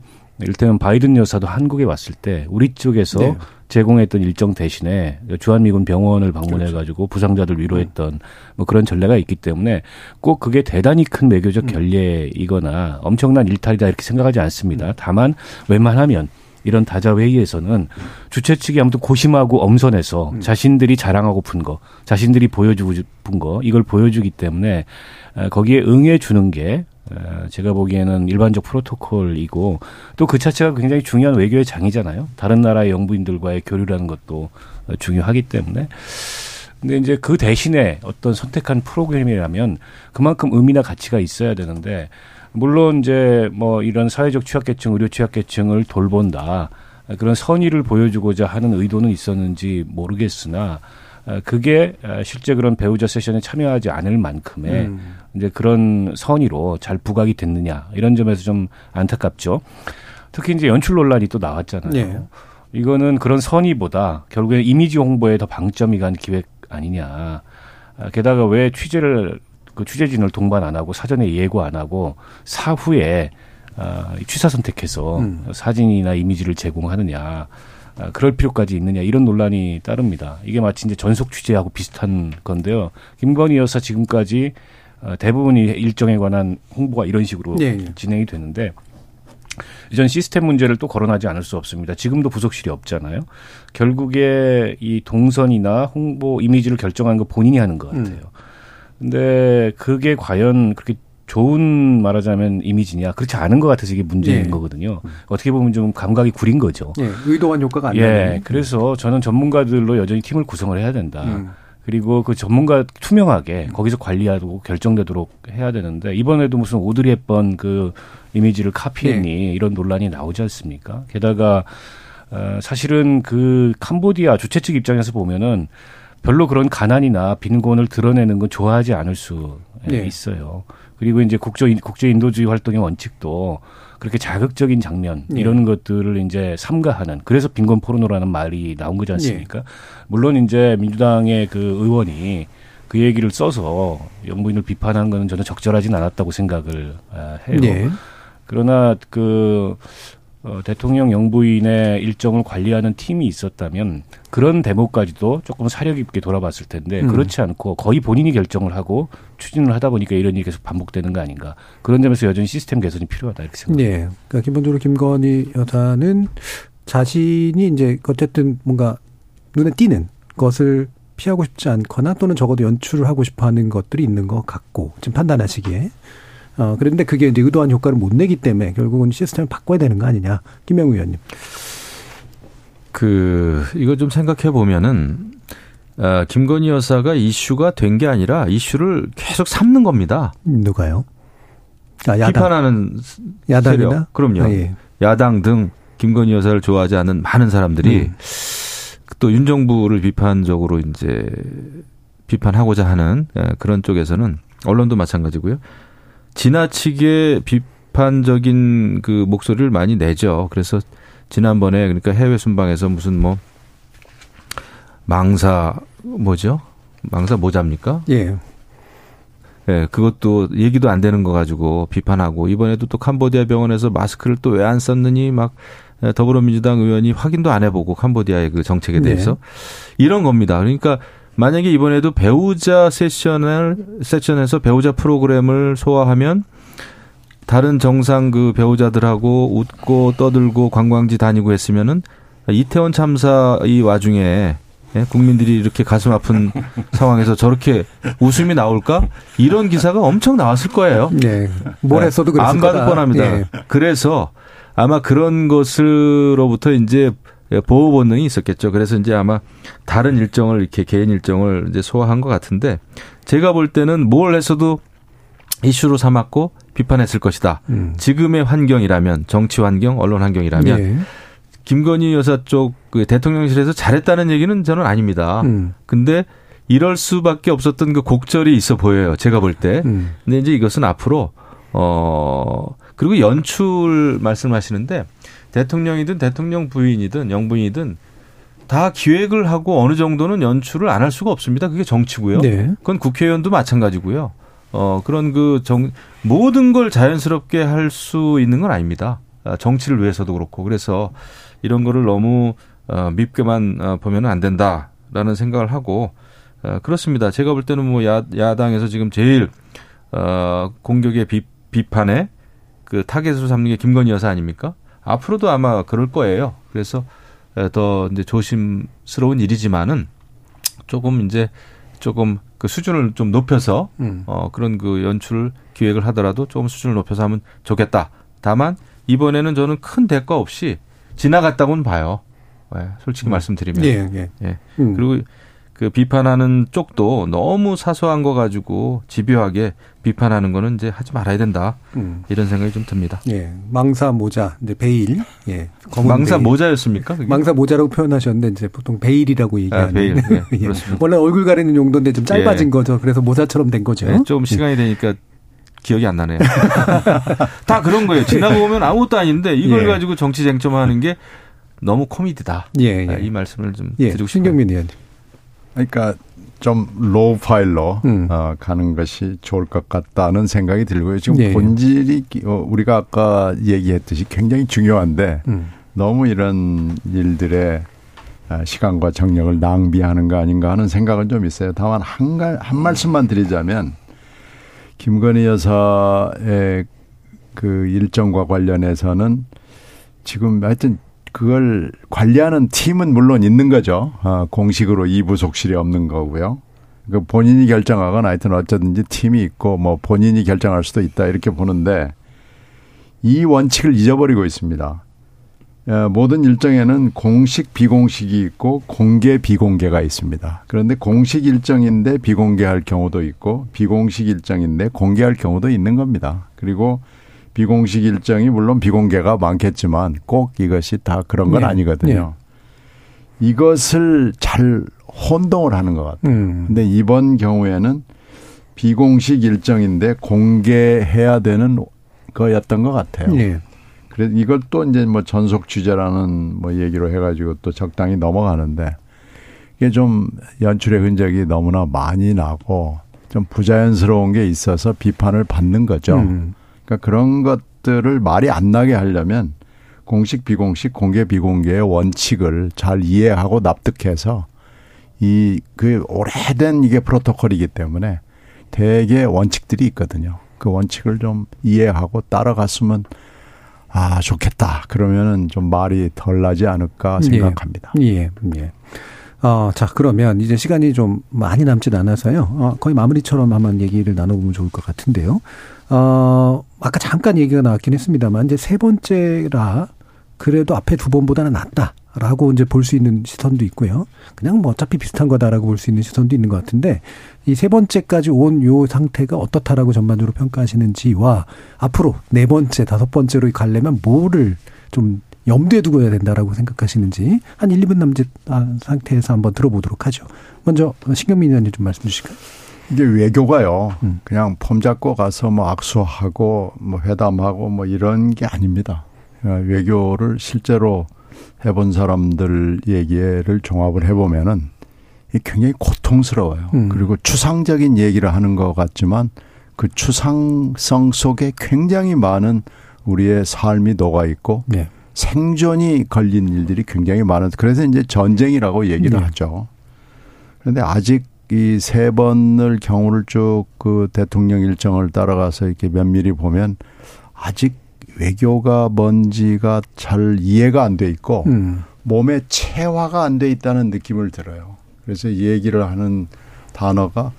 일테면 바이든 여사도 한국에 왔을 때 우리 쪽에서 네. 제공했던 일정 대신에 주한미군 병원을 방문해 가지고 그렇죠. 부상자들 위로했던 뭐 그런 전례가 있기 때문에 꼭 그게 대단히 큰 외교적 음. 결례이거나 엄청난 일탈이다 이렇게 생각하지 않습니다. 음. 다만 웬만하면 이런 다자 회의에서는 주최 측이 아무튼 고심하고 엄선해서 음. 자신들이 자랑하고픈 거, 자신들이 보여주고 싶은 거 이걸 보여주기 때문에 거기에 응해 주는 게 제가 보기에는 일반적 프로토콜이고 또 그 자체가 굉장히 중요한 외교의 장이잖아요. 다른 나라의 영부인들과의 교류라는 것도 중요하기 때문에. 근데 이제 그 대신에 어떤 선택한 프로그램이라면 그만큼 의미나 가치가 있어야 되는데 물론 이제 뭐 이런 사회적 취약계층, 의료 취약계층을 돌본다. 그런 선의를 보여주고자 하는 의도는 있었는지 모르겠으나 그게 실제 그런 배우자 세션에 참여하지 않을 만큼의 음. 이제 그런 선의로 잘 부각이 됐느냐 이런 점에서 좀 안타깝죠. 특히 이제 연출 논란이 또 나왔잖아요. 네. 이거는 그런 선의보다 결국에 이미지 홍보에 더 방점이 간 기획 아니냐. 게다가 왜 취재를 그 취재진을 동반 안 하고 사전에 예고 안 하고 사후에 아, 취사 선택해서 음. 사진이나 이미지를 제공하느냐. 아, 그럴 필요까지 있느냐 이런 논란이 따릅니다. 이게 마치 이제 전속 취재하고 비슷한 건데요. 김건희 여사 지금까지 어, 대부분이 일정에 관한 홍보가 이런 식으로 네, 네. 진행이 되는데 이전 시스템 문제를 또 거론하지 않을 수 없습니다. 지금도 부속실이 없잖아요. 결국에 이 동선이나 홍보 이미지를 결정하는 거 본인이 하는 것 같아요. 음. 근데 그게 과연 그렇게 좋은 말하자면 이미지냐 그렇지 않은 것 같아서 이게 문제인 예. 거거든요. 어떻게 보면 좀 감각이 구린 거죠. 예. 의도한 효과가 안 예. 나는. 그래서 저는 전문가들로 여전히 팀을 구성을 해야 된다. 음. 그리고 그 전문가 투명하게 거기서 관리하고 결정되도록 해야 되는데 이번에도 무슨 오드리 헵번 그 이미지를 카피했니 네. 이런 논란이 나오지 않습니까? 게다가 어 사실은 그 캄보디아 주최 측 입장에서 보면은 별로 그런 가난이나 빈곤을 드러내는 건 좋아하지 않을 수 네. 있어요. 그리고 이제 국제 국제 인도주의 활동의 원칙도 그렇게 자극적인 장면 네. 이런 것들을 이제 삼가하는 그래서 빈곤 포르노라는 말이 나온 거지 않습니까? 네. 물론 이제 민주당의 그 의원이 그 얘기를 써서 영부인을 비판하는 것은 저는 적절하진 않았다고 생각을 아, 해요. 네. 그러나 그 어, 대통령 영부인의 일정을 관리하는 팀이 있었다면 그런 대목까지도 조금 사려 깊게 돌아봤을 텐데 음. 그렇지 않고 거의 본인이 결정을 하고 추진을 하다 보니까 이런 일이 계속 반복되는 거 아닌가 그런 점에서 여전히 시스템 개선이 필요하다 이렇게 생각합니다. 네, 그러니까 기본적으로 김건희 여사는 자신이 이제 어쨌든 뭔가 눈에 띄는 것을 피하고 싶지 않거나 또는 적어도 연출을 하고 싶어 하는 것들이 있는 것 같고 지금 판단하시기에 어, 그런데 그게 이제 의도한 효과를 못 내기 때문에 결국은 시스템을 바꿔야 되는 거 아니냐. 김영우 의원님. 그, 이거 좀 생각해 보면은, 어, 김건희 여사가 이슈가 된 게 아니라 이슈를 계속 삼는 겁니다. 누가요? 아, 야당. 비판하는 야당이나? 세력. 그럼요. 아, 예. 야당 등 김건희 여사를 좋아하지 않는 많은 사람들이 음. 또 윤 정부를 비판적으로 이제 비판하고자 하는 예, 그런 쪽에서는 언론도 마찬가지고요. 지나치게 비판적인 그 목소리를 많이 내죠. 그래서 지난번에 그러니까 해외 순방에서 무슨 뭐 망사 뭐죠? 망사 모자입니까? 예. 예, 그것도 얘기도 안 되는 거 가지고 비판하고 이번에도 또 캄보디아 병원에서 마스크를 또 왜 안 썼느니 막 더불어민주당 의원이 확인도 안 해보고 캄보디아의 그 정책에 네. 대해서 네. 이런 겁니다. 그러니까 만약에 이번에도 배우자 세션을 세션에서 배우자 프로그램을 소화하면 다른 정상 그 배우자들하고 웃고 떠들고 관광지 다니고 했으면은 이태원 참사 이 와중에 예, 국민들이 이렇게 가슴 아픈 상황에서 저렇게 웃음이 나올까? 이런 기사가 엄청 나왔을 거예요. 네. 뭘 했어도 그랬을 안 받을 뻔합니다. 네. 그래서 아마 그런 것으로부터 이제 예, 보호 본능이 있었겠죠. 그래서 이제 아마 다른 일정을 이렇게 개인 일정을 이제 소화한 것 같은데 제가 볼 때는 뭘 했어도 이슈로 삼았고 비판했을 것이다. 음. 지금의 환경이라면 정치 환경, 언론 환경이라면 예. 김건희 여사 쪽그 대통령실에서 잘했다는 얘기는 저는 아닙니다. 음. 근데 이럴 수밖에 없었던 그 곡절이 있어 보여요. 제가 볼 때. 음. 근데 이제 이것은 앞으로 어 그리고 연출 말씀하시는데 대통령이든 대통령 부인이든 영부인이든 다 기획을 하고 어느 정도는 연출을 안 할 수가 없습니다. 그게 정치고요. 네. 그건 국회의원도 마찬가지고요. 어, 그런 그 정, 모든 걸 자연스럽게 할 수 있는 건 아닙니다. 아, 정치를 위해서도 그렇고. 그래서 이런 거를 너무 어, 밉게만 어, 보면 안 된다라는 생각을 하고 어, 그렇습니다. 제가 볼 때는 뭐 야, 야당에서 지금 제일 어, 공격의 비, 비판에 그 타겟으로 삼는 게 김건희 여사 아닙니까? 앞으로도 아마 그럴 거예요. 그래서 더 이제 조심스러운 일이지만은 조금 이제 조금 그 수준을 좀 높여서 음. 어 그런 그 연출 기획을 하더라도 조금 수준을 높여서 하면 좋겠다. 다만 이번에는 저는 큰 대가 없이 지나갔다고는 봐요. 예, 솔직히 말씀드리면. 예, 예. 예. 음. 그리고 그 비판하는 쪽도 너무 사소한 거 가지고 집요하게 비판하는 거는 이제 하지 말아야 된다. 음. 이런 생각이 좀 듭니다. 예. 망사 모자, 이제 베일. 예. 망사 베일. 모자였습니까? 그게? 망사 모자라고 표현하셨는데 이제 보통 베일이라고 얘기하는. 아, 베일. 예, 예. 그렇습니다. 원래 얼굴 가리는 용도인데 좀 짧아진 예. 거죠. 그래서 모자처럼 된 거죠. 예, 좀 시간이 되니까 기억이 안 나네요. 다 그런 거예요. 지나고 보면 아무것도 아닌데 이걸 예. 가지고 정치 쟁점하는 게 너무 코미디다. 예, 아, 예. 이 말씀을 좀 예. 드리고 싶어요. 신경민 의원님. 그러니까 좀 low profile로 음. 어, 가는 것이 좋을 것 같다는 생각이 들고요. 지금 예. 본질이 어, 우리가 아까 얘기했듯이 굉장히 중요한데 음. 너무 이런 일들에 아, 시간과 정력을 낭비하는 거 아닌가 하는 생각은 좀 있어요. 다만 한, 가- 한 말씀만 드리자면 김건희 여사의 그 일정과 관련해서는 지금 하여튼 그걸 관리하는 팀은 물론 있는 거죠. 아, 공식으로 이 부속실이 없는 거고요. 그 본인이 결정하거나 하여튼 어쩌든지 팀이 있고 뭐 본인이 결정할 수도 있다 이렇게 보는데 이 원칙을 잊어버리고 있습니다. 어, 모든 일정에는 공식 비공식이 있고 공개 비공개가 있습니다. 그런데 공식 일정인데 비공개할 경우도 있고 비공식 일정인데 공개할 경우도 있는 겁니다. 그리고 비공식 일정이 물론 비공개가 많겠지만 꼭 이것이 다 그런 건 네. 아니거든요. 이것을 잘 혼동을 하는 것 같아요. 음. 근데 이번 경우에는 비공식 일정인데 공개해야 되는 거였던 것 같아요. 예. 그래서 이걸 또 이제 뭐 전속 취재라는 뭐 얘기로 해가지고 또 적당히 넘어가는데 이게 좀 연출의 흔적이 너무나 많이 나고 좀 부자연스러운 게 있어서 비판을 받는 거죠. 음. 그러니까 그런 것들을 말이 안 나게 하려면 공식 비공식 공개 비공개의 원칙을 잘 이해하고 납득해서 이 그 오래된 이게 프로토콜이기 때문에 대개 원칙들이 있거든요. 그 원칙을 좀 이해하고 따라갔으면 아 좋겠다. 그러면은 좀 말이 덜 나지 않을까 생각합니다. 예, 예. 어, 자, 그러면 이제 시간이 좀 많이 남진 않아서요. 어, 거의 마무리처럼 한번 얘기를 나눠보면 좋을 것 같은데요. 어, 아까 잠깐 얘기가 나왔긴 했습니다만, 이제 세 번째라 그래도 앞에 두 번보다는 낫다. 라고 이제 볼 수 있는 시선도 있고요. 그냥 뭐 어차피 비슷한 거다라고 볼 수 있는 시선도 있는 것 같은데, 이 세 번째까지 온 요 상태가 어떻다라고 전반적으로 평가하시는지와 앞으로 네 번째, 다섯 번째로 가려면 뭐를 좀 염두에 두고 해야 된다라고 생각하시는지 한 1, 2분 남짓 아, 상태에서 한번 들어보도록 하죠. 먼저 신경민 의원님 좀 말씀 주실까요? 이게 외교가요. 음. 그냥 폼 잡고 가서 뭐 악수하고 뭐 회담하고 뭐 이런 게 아닙니다. 어, 외교를 실제로 해본 사람들 얘기를 종합을 해보면은 굉장히 고통스러워요. 음. 그리고 추상적인 얘기를 하는 것 같지만 그 추상성 속에 굉장히 많은 우리의 삶이 녹아 있고 네. 생존이 걸린 일들이 굉장히 많은 그래서 이제 전쟁이라고 얘기를 네. 하죠. 그런데 아직 이 세 번을 경우를 쭉 그 대통령 일정을 따라가서 이렇게 면밀히 보면 아직 외교가 뭔지가 잘 이해가 안 돼 있고 음. 몸에 체화가 안 돼 있다는 느낌을 들어요. 그래서 이 얘기를 하는 단어가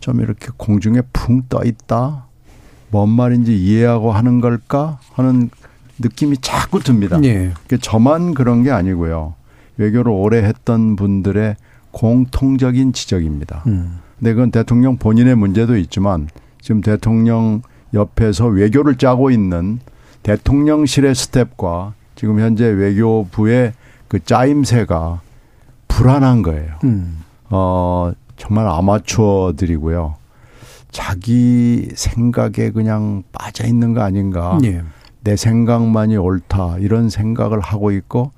좀 이렇게 공중에 붕 떠 있다. 뭔 말인지 이해하고 하는 걸까 하는 느낌이 자꾸 듭니다. 예. 그게 저만 그런 게 아니고요. 외교를 오래 했던 분들의 공통적인 지적입니다. 음. 근데 그건 대통령 본인의 문제도 있지만 지금 대통령 옆에서 외교를 짜고 있는 대통령실의 스텝과 지금 현재 외교부의 그 짜임새가 불안한 거예요. 음. 어, 정말 아마추어들이고요. 자기 생각에 그냥 빠져 있는 거 아닌가. 예. 내 생각만이 옳다 이런 생각을 하고 있고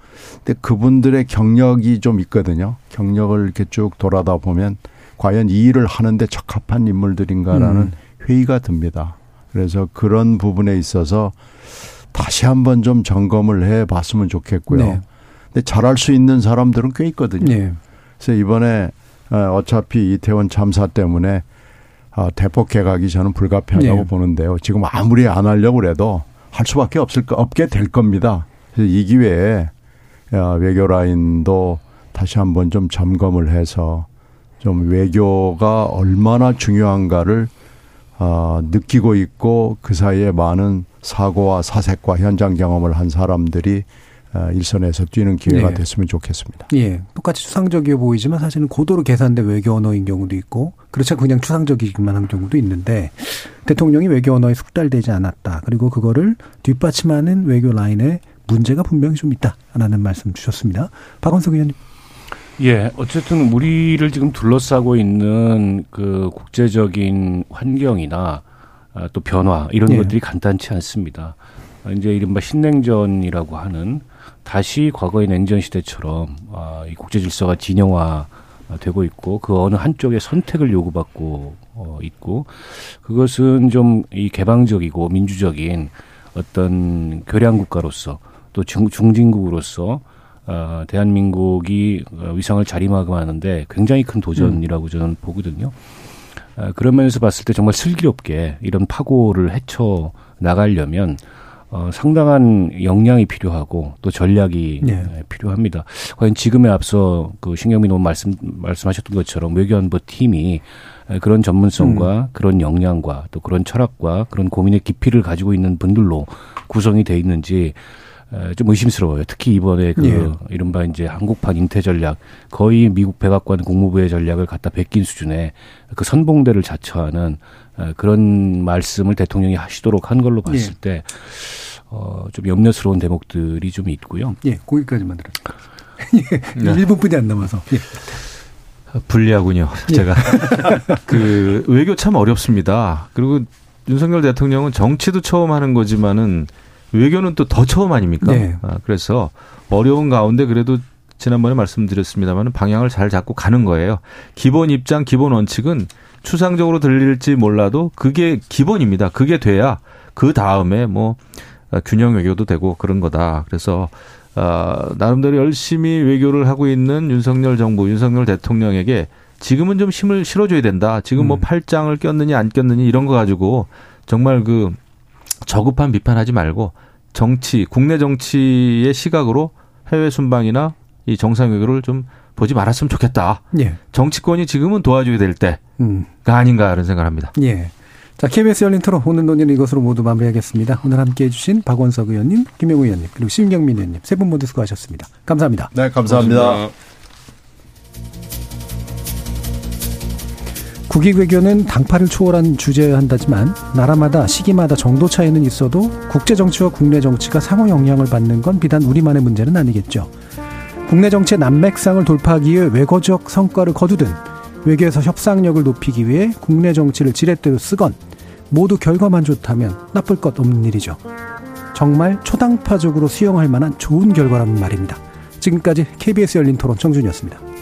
근데 그분들의 경력이 좀 있거든요. 경력을 이렇게 쭉 돌아다 보면 과연 이 일을 하는데 적합한 인물들인가라는 음. 회의가 듭니다. 그래서 그런 부분에 있어서 다시 한번 좀 점검을 해 봤으면 좋겠고요. 네. 근데 잘할 수 있는 사람들은 꽤 있거든요. 네. 그래서 이번에 어, 어차피 이태원 참사 때문에 어, 대폭 개각이 저는 불가피하다고 네. 보는데요. 지금 아무리 안 하려고 그래도 할 수밖에 없을 거 없게 될 겁니다. 그래서 이 기회에 어, 외교 라인도 다시 한번 좀 점검을 해서 좀 외교가 얼마나 중요한가를 어, 느끼고 있고 그 사이에 많은 사고와 사색과 현장 경험을 한 사람들이 어, 일선에서 뛰는 기회가 네. 됐으면 좋겠습니다. 예. 똑같이 추상적이어 보이지만 사실은 고도로 계산된 외교 언어인 경우도 있고 그렇지 않고 그냥 추상적이기만 한 경우도 있는데 대통령이 외교 언어에 숙달되지 않았다. 그리고 그거를 뒷받침하는 외교 라인에 문제가 분명히 좀 있다라는 말씀 주셨습니다. 박원석 의원님. 예, 어쨌든 우리를 지금 둘러싸고 있는 그 국제적인 환경이나 아, 또 변화 이런 예. 것들이 간단치 않습니다. 이제 이른바 신냉전이라고 하는 다시 과거의 냉전 시대처럼 아, 이 국제 질서가 진영화 되고 있고 그 어느 한쪽의 선택을 요구받고 어, 있고 그것은 좀 이 개방적이고 민주적인 어떤 교량 국가로서 또 중, 중진국으로서 어, 대한민국이 위상을 자리마감하는데 굉장히 큰 도전이라고 저는 보거든요. 어, 그런 면에서 봤을 때 정말 슬기롭게 이런 파고를 헤쳐 나가려면 어, 상당한 역량이 필요하고 또 전략이 네. 필요합니다. 과연 지금에 앞서 그 신경민 의원 말씀 말씀하셨던 것처럼 외교안보 팀이 그런 전문성과 음. 그런 역량과 또 그런 철학과 그런 고민의 깊이를 가지고 있는 분들로 구성이 돼 있는지 좀 의심스러워요. 특히 이번에 그 예. 이른바 이제 한국판 잉태 전략 거의 미국 백악관 국무부의 전략을 갖다 베낀 수준의 그 선봉대를 자처하는 그런 말씀을 대통령이 하시도록 한 걸로 봤을 예. 때 어, 좀 염려스러운 대목들이 좀 있고요. 예, 거기까지만 들었습니다. 예, 네. 1분뿐이 안 남아서. 예. 불리하군요. 예. 제가 그 외교 참 어렵습니다. 그리고 윤석열 대통령은 정치도 처음 하는 거지만은 외교는 또 더 처음 아닙니까? 네. 아, 그래서 어려운 가운데 그래도 지난번에 말씀드렸습니다만 방향을 잘 잡고 가는 거예요. 기본 입장, 기본 원칙은 추상적으로 들릴지 몰라도 그게 기본입니다. 그게 돼야 그 다음에 뭐 균형 외교도 되고 그런 거다. 그래서 어, 나름대로 열심히 외교를 하고 있는 윤석열 정부, 윤석열 대통령에게 지금은 좀 힘을 실어줘야 된다. 지금 뭐 음. 팔짱을 꼈느니 안 꼈느니 이런 거 가지고 정말 그 저급한 비판하지 말고 정치, 국내 정치의 시각으로 해외 순방이나 이 정상 외교를 좀 보지 말았으면 좋겠다. 예. 정치권이 지금은 도와줘야 될 때가 음. 아닌가 이런 생각을 합니다. 예. 자, KBS 열린 토론 오늘 논의는 이것으로 모두 마무리하겠습니다. 오늘 함께 해 주신 박원석 의원님, 김영우 의원님, 그리고 심경민 의원님 세 분 모두 수고하셨습니다. 감사합니다. 네, 감사합니다. 감사합니다. 국익 외교는 당파를 초월한 주제여야 한다지만 나라마다 시기마다 정도 차이는 있어도 국제 정치와 국내 정치가 상호 영향을 받는 건 비단 우리만의 문제는 아니겠죠. 국내 정치의 난맥상을 돌파하기 위해 외교적 성과를 거두든 외교에서 협상력을 높이기 위해 국내 정치를 지렛대로 쓰건 모두 결과만 좋다면 나쁠 것 없는 일이죠. 정말 초당파적으로 수용할 만한 좋은 결과라는 말입니다. 지금까지 KBS 열린 토론 정준이었습니다.